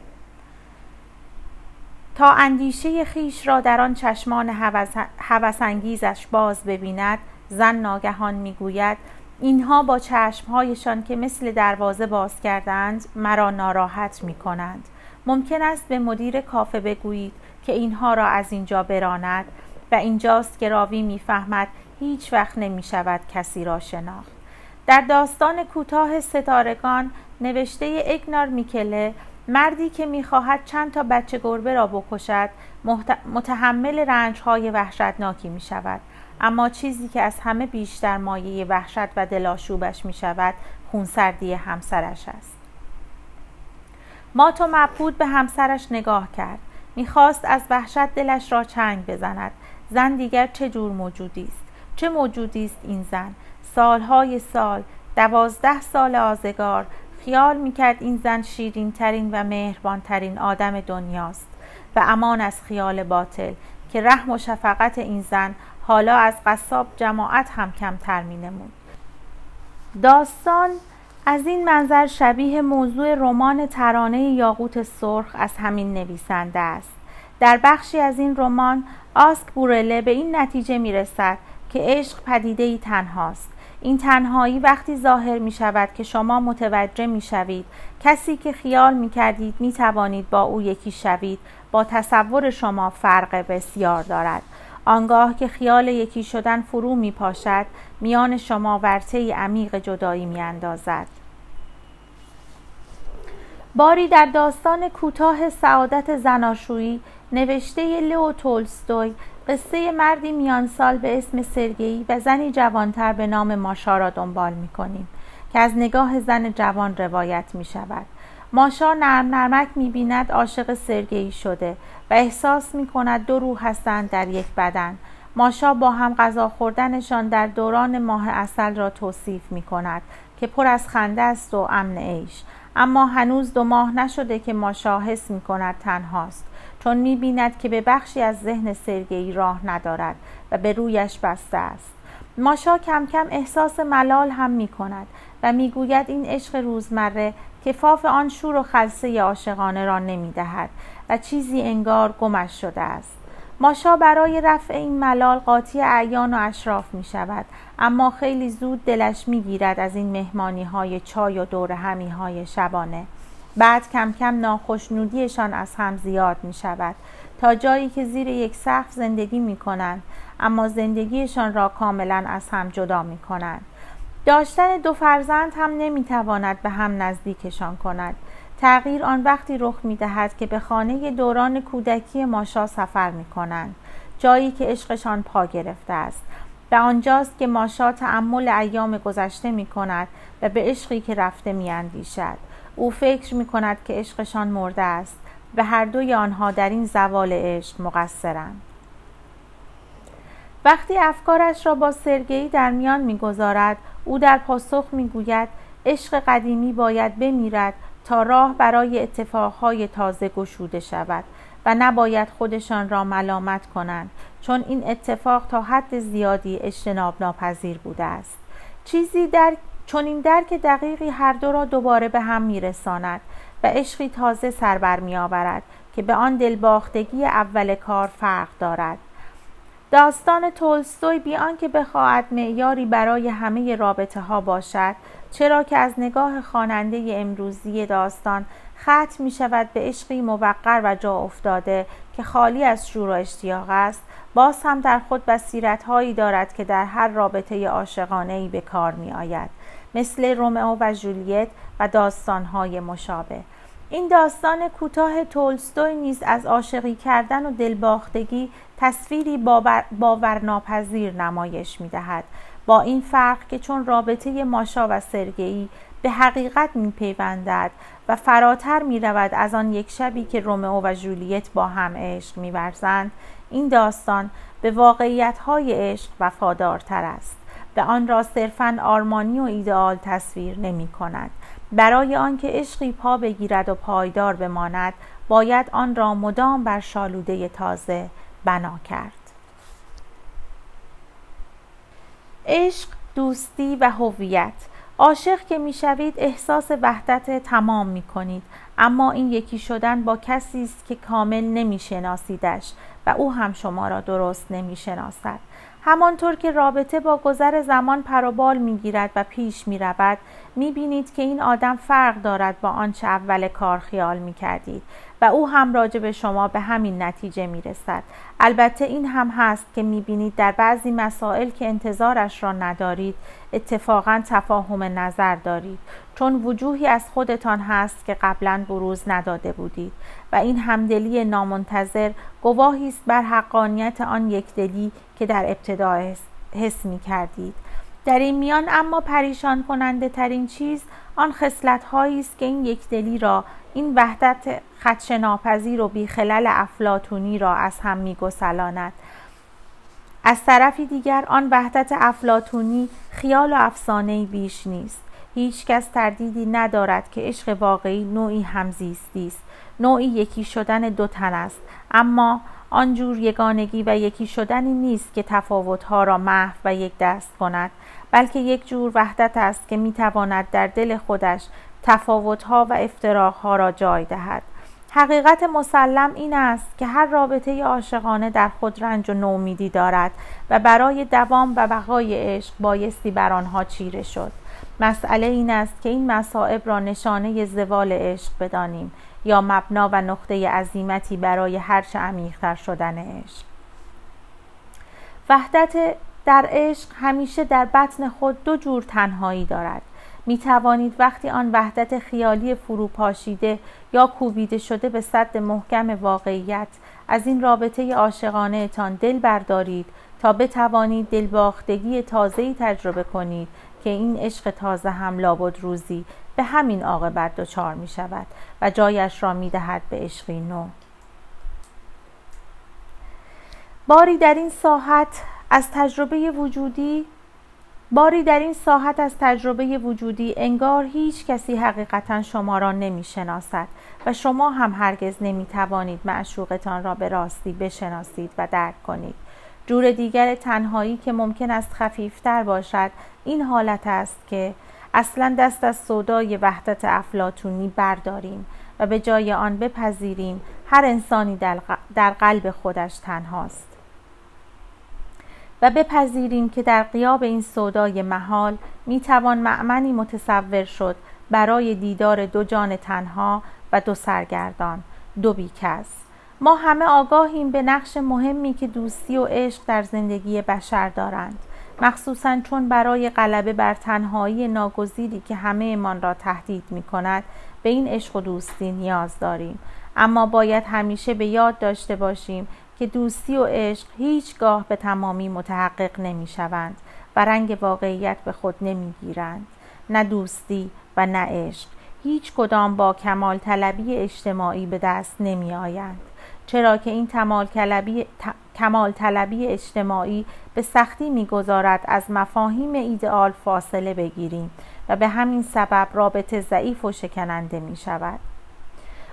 تا اندیشه خیش را در آن چشمان هوسانگیزش باز ببیند زن ناگهان می‌گوید اینها با چشمهایشان که مثل دروازه باز کردند مرا ناراحت می کنند ممکن است به مدیر کافه بگویید که اینها را از اینجا براند. و اینجاست که راوی می‌فهمد هیچ وقت نمی شود کسی را شناخت. در داستان کوتاه ستارگان نوشته اگنار میکله مردی که می‌خواهد چند تا بچه گربه را بکشد متحمل رنجهای وحشتناکی می شود اما چیزی که از همه بیشتر مایه وحشت و دلاشوبش می شود خونسردی همسرش است. مات و مبهود به همسرش نگاه کرد. می‌خواست از وحشت دلش را چنگ بزند. زن دیگر چه جور موجودی است چه موجودی است این زن سالهای سال دوازده سال آزگار خیال می‌کرد این زن شیرین ترین و مهربان ترین آدم دنیاست و امان از خیال باطل که رحم و شفقت این زن حالا از قصاب جماعت هم کمتر می نمود. داستان از این منظر شبیه موضوع رمان ترانه یاقوت سرخ از همین نویسنده است. در بخشی از این رمان آسک بورله به این نتیجه می رسد که عشق پدیده ای تنهاست. این تنهایی وقتی ظاهر می شود که شما متوجه می شوید کسی که خیال می کردید می توانید با او یکی شوید. با تصور شما فرق بسیار دارد. آنگاه که خیال یکی شدن فرو می پاشد میان شما ورته عمیق جدایی می اندازد. باری در داستان کوتاه سعادت زناشویی نوشته لو تولستوی قصه مردی میان سال به اسم سرگئی و زنی جوانتر به نام ماشا را دنبال می کنیم که از نگاه زن جوان روایت می شود ماشا نرم نرمک می بیند عاشق سرگئی شده و احساس می کند دو روح هستند در یک بدن. ماشا با هم غذا خوردنشان در دوران ماه اصل را توصیف می کند که پر از خنده است و امن عیش. اما هنوز دو ماه نشده که ماشا حس می کند تنهاست. چون می بیند که به بخشی از ذهن سرگئی راه ندارد و به رویش بسته است. ماشا کم کم احساس ملال هم می کند و می گوید این عشق روزمره کفاف آن شور و خلصه عاشقانه را نمی دهد و چیزی انگار گمش شده است. ماشا برای رفع این ملال قاطی اعیان و اشراف می شود اما خیلی زود دلش می گیرد از این مهمانی های چای و دور همی های شبانه. بعد کم کم ناخشنودیشان از هم زیاد می شود تا جایی که زیر یک سقف زندگی می کنند اما زندگیشان را کاملا از هم جدا می کنند داشتن دو فرزند هم نمی تواند به هم نزدیکشان کند. تغییر آن وقتی رخ می دهد که به خانه دوران کودکی ماشا سفر می کنند جایی که عشقشان پا گرفته است. و آنجاست که ماشا تعمل ایام گذشته می کند و به عشقی که رفته می اندیشد. او فکر می کند که عشقشان مرده است و هر دوی آنها در این زوال عشق مقصرند. وقتی افکارش را با سرگئی در میان می‌گذارد او در پاسخ می‌گوید عشق قدیمی باید بمیرد تا راه برای اتفاقهای تازه گشوده شود و نباید خودشان را ملامت کنند چون این اتفاق تا حد زیادی اجتناب ناپذیر بوده است چیزی در چون این درک دقیقی هر دو را دوباره به هم میرساند و عشقی تازه سر می آورد که به آن دلباختگی اول کار فرق دارد. داستان تولستوی بیان که بخواهد معیاری برای همه رابطه ها باشد چرا که از نگاه خواننده امروزی داستان ختم می شود به عشقی موقر و جا افتاده که خالی از شور و اشتیاق است باز هم در خود بصیرت هایی دارد که در هر رابطه عاشقانه ای به کار می آید مثل رومئو و جولیت و داستان های مشابه. این داستان کوتاه تولستوی نیز از عاشقی کردن و دلباختگی تصویری باور باورناپذیر نمایش می دهد با این فرق که چون رابطه ماشا و سرگئی به حقیقت می پیوندد و فراتر می رود از آن یک شبی که رومئو و جولیت با هم عشق می ورزند این داستان به واقعیت های عشق وفادارتر است. به آن را صرفا آرمانی و ایدئال تصویر نمی کند. برای آنکه عشقی پا بگیرد و پایدار بماند باید آن را مدام بر شالوده تازه بنا کرد. عشق دوستی و هویت. عاشق که می‌شوید احساس وحدت تمام می کنید اما این یکی شدن با کسی است که کامل نمیشناسیدش و او هم شما را درست نمی‌شناسد همانطور که رابطه با گذر زمان پروبال می‌گیرد و پیش می رود می بینید که این آدم فرق دارد با آنچه اول کار خیال می کردید و او هم راجع به شما به همین نتیجه می رسد. البته این هم هست که می بینید در بعضی مسائل که انتظارش را ندارید اتفاقا تفاهم نظر دارید چون وجوهی از خودتان هست که قبلا بروز نداده بودید و این همدلی نامنتظر گواهی است بر حقانیت آن یکدلی که در ابتدا حس می کردید در این میان اما پریشان کننده ترین چیز آن خصلت هایی است که این یکدلی را این وحدت خدش ناپذیر و بیخلل افلاتونی را از هم میگسلاند. از طرفی دیگر آن وحدت افلاتونی خیال و افسانه بیش نیست. هیچ کس تردیدی ندارد که عشق واقعی نوعی همزیستی است. نوعی یکی شدن دو تن است. اما آنجور یگانگی و یکی شدنی نیست که تفاوتها را محو و یک دست کند بلکه یک جور وحدت است که می‌تواند در دل خودش تفاوتها و افتراقها را جای دهد. حقیقت مسلم این است که هر رابطه عاشقانه در خود رنج و نومیدی دارد و برای دوام و بقای عشق بایستی بر آنها چیره شد. مسئله این است که این مصائب را نشانه زوال عشق بدانیم. یا مبنا و نقطه عظیمتی برای هرچه عمیقتر شدن عشق. وحدت در عشق همیشه در بطن خود دو جور تنهایی دارد. می توانید وقتی آن وحدت خیالی فروپاشیده یا کوبیده شده به صد محکم واقعیت از این رابطه عاشقانه تان دل بردارید تا بتوانید دلباختگی تازه‌ای تجربه کنید که این عشق تازه هم لابد روزی به همین عاقبت دچار می شود و جایش را می دهد به عشقی نو. باری در این ساحت از تجربه وجودی باری در این ساحت از تجربه وجودی انگار هیچ کسی حقیقتا شما را نمی شناسد و شما هم هرگز نمی توانید معشوقتان را به راستی بشناسید و درک کنید. جور دیگر تنهایی که ممکن است خفیفتر باشد این حالت است که اصلا دست از صدای وحدت افلاتونی برداریم و به جای آن بپذیریم هر انسانی در قلب خودش تنهاست. و بپذیریم که در قیاب این سودای محال می‌توان معمنی متصور شد برای دیدار دو جان تنها و دو سرگردان دو بیکس. ما همه آگاهیم به نقش مهمی که دوستی و عشق در زندگی بشر دارند مخصوصا چون برای غلبه بر تنهایی ناگزیری که همه من را تهدید می کند به این عشق و دوستی نیاز داریم. اما باید همیشه به یاد داشته باشیم که دوستی و عشق هیچگاه به تمامی متحقق نمی شوند و رنگ واقعیت به خود نمی گیرند نه دوستی و نه عشق. هیچ کدام با کمال طلبی اجتماعی به دست نمی آیند چرا که این کمال طلبی اجتماعی به سختی می‌گذارد از مفاهیم ایدئال فاصله بگیریم و به همین سبب رابطه ضعیف و شکننده می شود.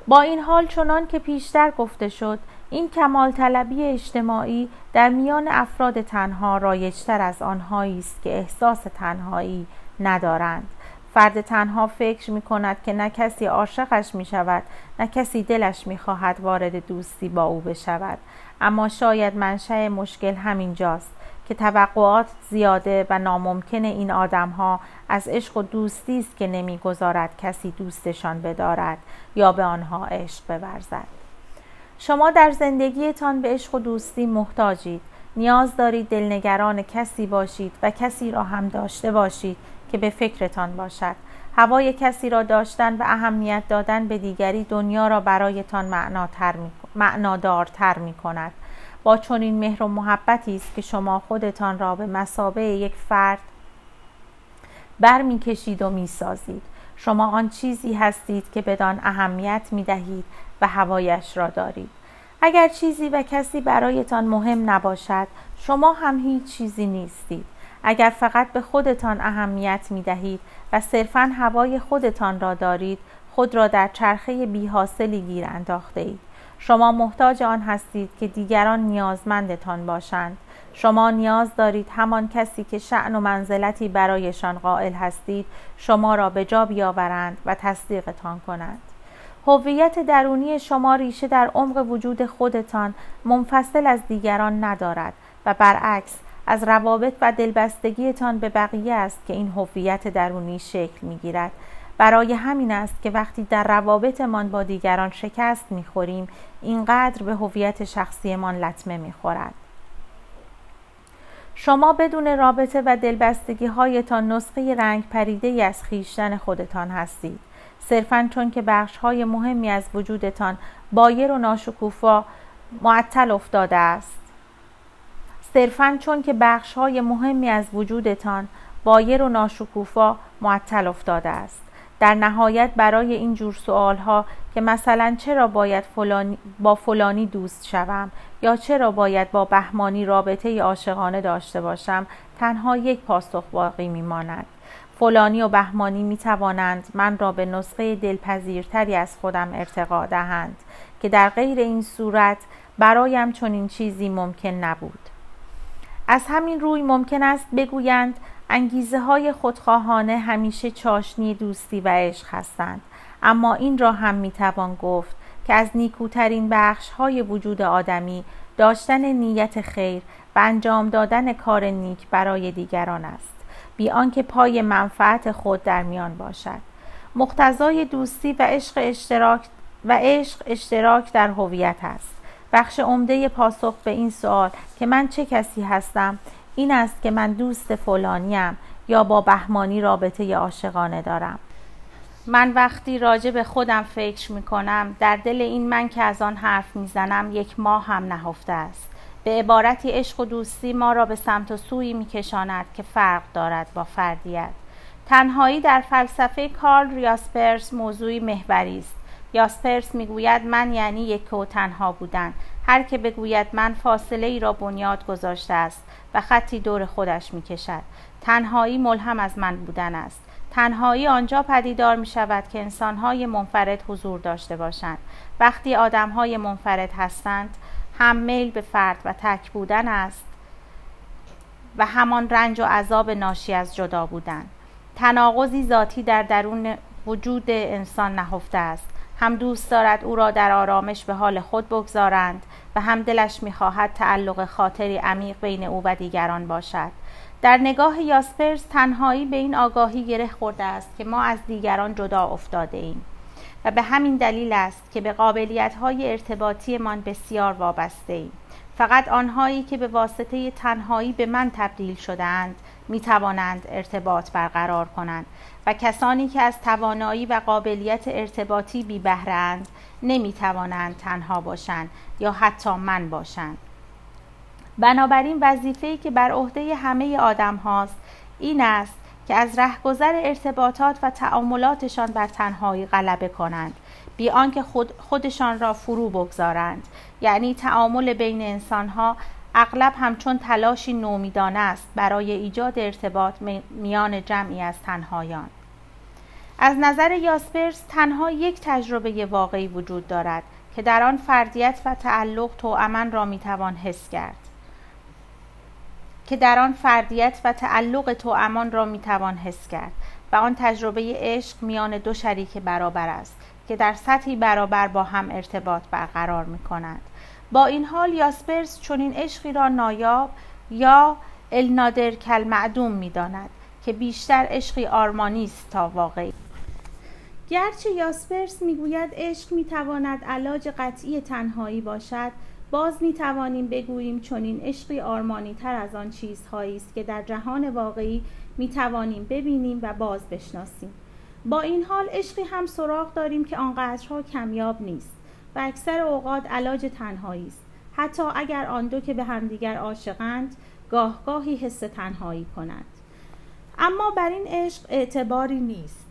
با این حال چنان که پیشتر گفته شد این کمال طلبی اجتماعی در میان افراد تنها رایجتر از آنهایی است که احساس تنهایی ندارند فرد تنها فکر می کند که نه کسی عاشقش می شود نه کسی دلش می خواهد وارد دوستی با او بشود. اما شاید منشأ مشکل همین جاست که توقعات زیاده و ناممکن این آدمها از عشق و دوستی است که نمی‌گذارد کسی دوستشان بدارد یا به آنها عشق بورزد. شما در زندگیتان به عشق و دوستی محتاجید. نیاز دارید دلنگران کسی باشید و کسی را هم داشته باشید که به فکرتان باشد. هوای کسی را داشتن و اهمیت دادن به دیگری دنیا را برایتان معنادارتر می کند. با چنین مهر و محبتی است که شما خودتان را به مسابه یک فرد برمیکشید و می‌سازید. شما آن چیزی هستید که بدان اهمیت می دهید و هوایش را دارید. اگر چیزی و کسی برایتان مهم نباشد شما هم هیچ چیزی نیستید. اگر فقط به خودتان اهمیت می دهید و صرفا هوای خودتان را دارید خود را در چرخه بیحاصلی گیر انداخته اید شما محتاج آن هستید که دیگران نیازمندتان باشند. شما نیاز دارید همان کسی که شعن و منزلتی برایشان قائل هستید شما را به جا بیاورند و تصدیقتان کنند. هویت درونی شما ریشه در عمق وجود خودتان منفصل از دیگران ندارد و برعکس از روابط و دلبستگیتان به بقیه است که این هویت درونی شکل می‌گیرد. برای همین است که وقتی در روابطمان با دیگران شکست می‌خوریم اینقدر به هویت شخصیمان لطمه می‌خورد. شما بدون رابطه و دلبستگی هایتان نسخه رنگ پریده از خیشتن خودتان هستید. صرفا چون که بخش های مهمی از وجودتان بایر و ناشکوفا معطل افتاده است. صرفا چون که بخش های مهمی از وجودتان بایر و ناشکوفا معطل افتاده است. در نهایت برای این جور سوال ها که مثلا چرا باید فلانی با فلانی دوست شوم یا چرا باید با بهمانی رابطه عاشقانه داشته باشم تنها یک پاسخ باقی میماند. فلانی و بهمانی می توانند من را به نسخه دلپذیرتری از خودم ارتقا دهند که در غیر این صورت برایم چنین چیزی ممکن نبود. از همین روی ممکن است بگویند انگیزه های خودخواهانه همیشه چاشنی دوستی و عشق هستند. اما این را هم می‌توان گفت که از نیکوترین بخش های وجود آدمی داشتن نیت خیر و انجام دادن کار نیک برای دیگران است. بی آنکه پای منفعت خود در میان باشد. مقتضای دوستی و عشق اشتراک و عشق اشتراک در هویت است. بخش عمده پاسخ به این سوال که من چه کسی هستم؟ این است که من دوست فلانیم یا با بهمانی رابطه عاشقانه دارم. من وقتی راجع به خودم فکر می کنم در دل این من که از آن حرف می‌زنم یک ماه هم نهفته است. به عبارتی عشق و دوستی ما را به سمت و سوی می کشاند که فرق دارد با فردیت. تنهایی در فلسفه کارل ریاسپرس موضوعی محوری است. یاسپرس می‌گوید من یعنی یک و تنها بودن. هر که بگوید من فاصله ای را بنیاد گذاشته است و خطی دور خودش می کشد تنهایی ملهم از من بودن است. تنهایی آنجا پدیدار می شود که انسانهای منفرد حضور داشته باشند. وقتی آدمهای منفرد هستند هم میل به فرد و تک بودن است و همان رنج و عذاب ناشی از جدا بودن. تناقضی ذاتی در درون وجود انسان نهفته است. هم دوست دارد او را در آرامش به حال خود بگذارند و هم دلش می‌خواهد تعلق خاطری عمیق بین او و دیگران باشد. در نگاه یاسپرس تنهایی به این آگاهی گره خورده است که ما از دیگران جدا افتاده ایم و به همین دلیل است که به قابلیت های ارتباطی من بسیار وابسته ایم. فقط آنهایی که به واسطه تنهایی به من تبدیل شدهاند می توانند ارتباط برقرار کنند و کسانی که از توانایی و قابلیت ارتباطی بی بهرند نمی توانند تنها باشند یا حتی من باشند. بنابراین وظیفه‌ای که بر عهده همه آدم هاست این است که از رهگذر ارتباطات و تعاملاتشان بر تنهایی غلبه کنند بی آنکه خود خودشان را فرو بگذارند. یعنی تعامل بین انسانها اغلب همچون تلاشی نومیدانه است برای ایجاد ارتباط میان جمعی از تنهایان از نظر یاسپرس تنها یک تجربه واقعی وجود دارد که در آن فردیت و تعلق توأمن را می‌توان حس کرد که در آن فردیت و تعلق توامان را می‌توان حس کرد و آن تجربه عشق میان دو شریک برابر است که در سطحی برابر با هم ارتباط برقرار می کنند. با این حال یاسپرس چنین عشقی را نایاب یا النادر کل معدوم می داند که بیشتر عشقی آرمانی است تا واقعی. گرچه یاسپرس می‌گوید عشق می‌تواند علاج قطعی تنهایی باشد باز می توانیم بگوییم چنین عشقی آرمانی تر از آن چیزهایی است که در جهان واقعی می توانیم ببینیم و باز بشناسیم. با این حال عشقی هم سراغ داریم که آنقدرها کمیاب نیست. و اکثر اوقات علاج تنهایی است. حتی اگر آن دو که به همدیگر عاشقند گاه گاهی حس تنهایی کنند. اما بر این عشق اعتباری نیست.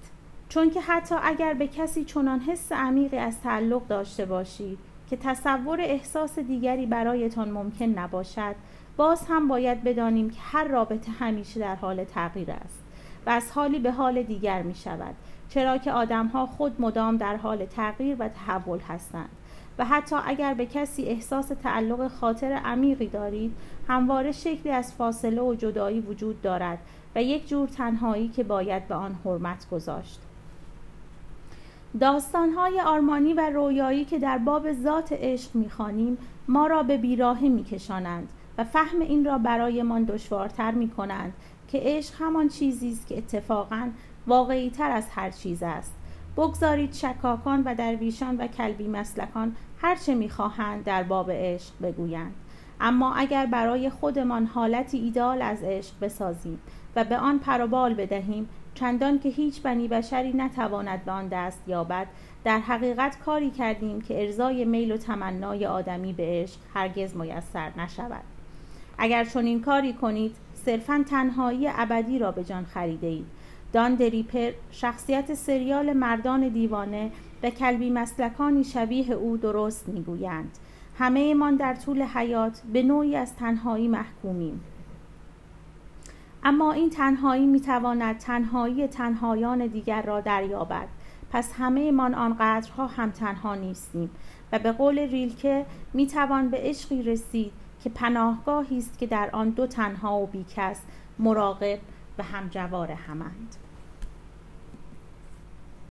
چون که حتی اگر به کسی چنان حس عمیقی از تعلق داشته باشید که تصور احساس دیگری برایتان ممکن نباشد باز هم باید بدانیم که هر رابطه همیشه در حال تغییر است و از حالی به حال دیگر می شود چرا که آدمها خود مدام در حال تغییر و تحول هستند. و حتی اگر به کسی احساس تعلق خاطر عمیقی دارید همواره شکلی از فاصله و جدایی وجود دارد و یک جور تنهایی که باید به آن حرمت گذاشت. داستانهای آرمانی و رویایی که در باب ذات عشق می‌خوانیم ما را به بیراهه میکشانند و فهم این را برایمان دشوارتر می‌کنند که عشق همان چیزی است که اتفاقا واقعی تر از هر چیز است. بگذارید شکاکان و درویشان و کلبی مسلکان هرچه می‌خواهند در باب عشق بگویند. اما اگر برای خودمان حالتی ایدال از عشق بسازیم و به آن پروبال بدهیم چندان که هیچ بنی بشری نتواند به آن دست یابد در حقیقت کاری کردیم که ارزای میل و تمنای آدمی به عشق هرگز میسر نشود. اگر چنین کاری کنید صرفا تنهایی ابدی را به جان خریده اید دان دریپر شخصیت سریال مردان دیوانه و کلبی مسلکانی شبیه او درست می‌گویند. همه من در طول حیات به نوعی از تنهایی محکومیم. اما این تنهایی می‌تواند تنهایی تنهایان دیگر را دریابد. پس همه من آنقدرها هم تنها نیستیم و به قول ریلکه می‌توان به عشقی رسید که پناهگاهی است که در آن دو تنها و بیکس مراقب و همجوار همند.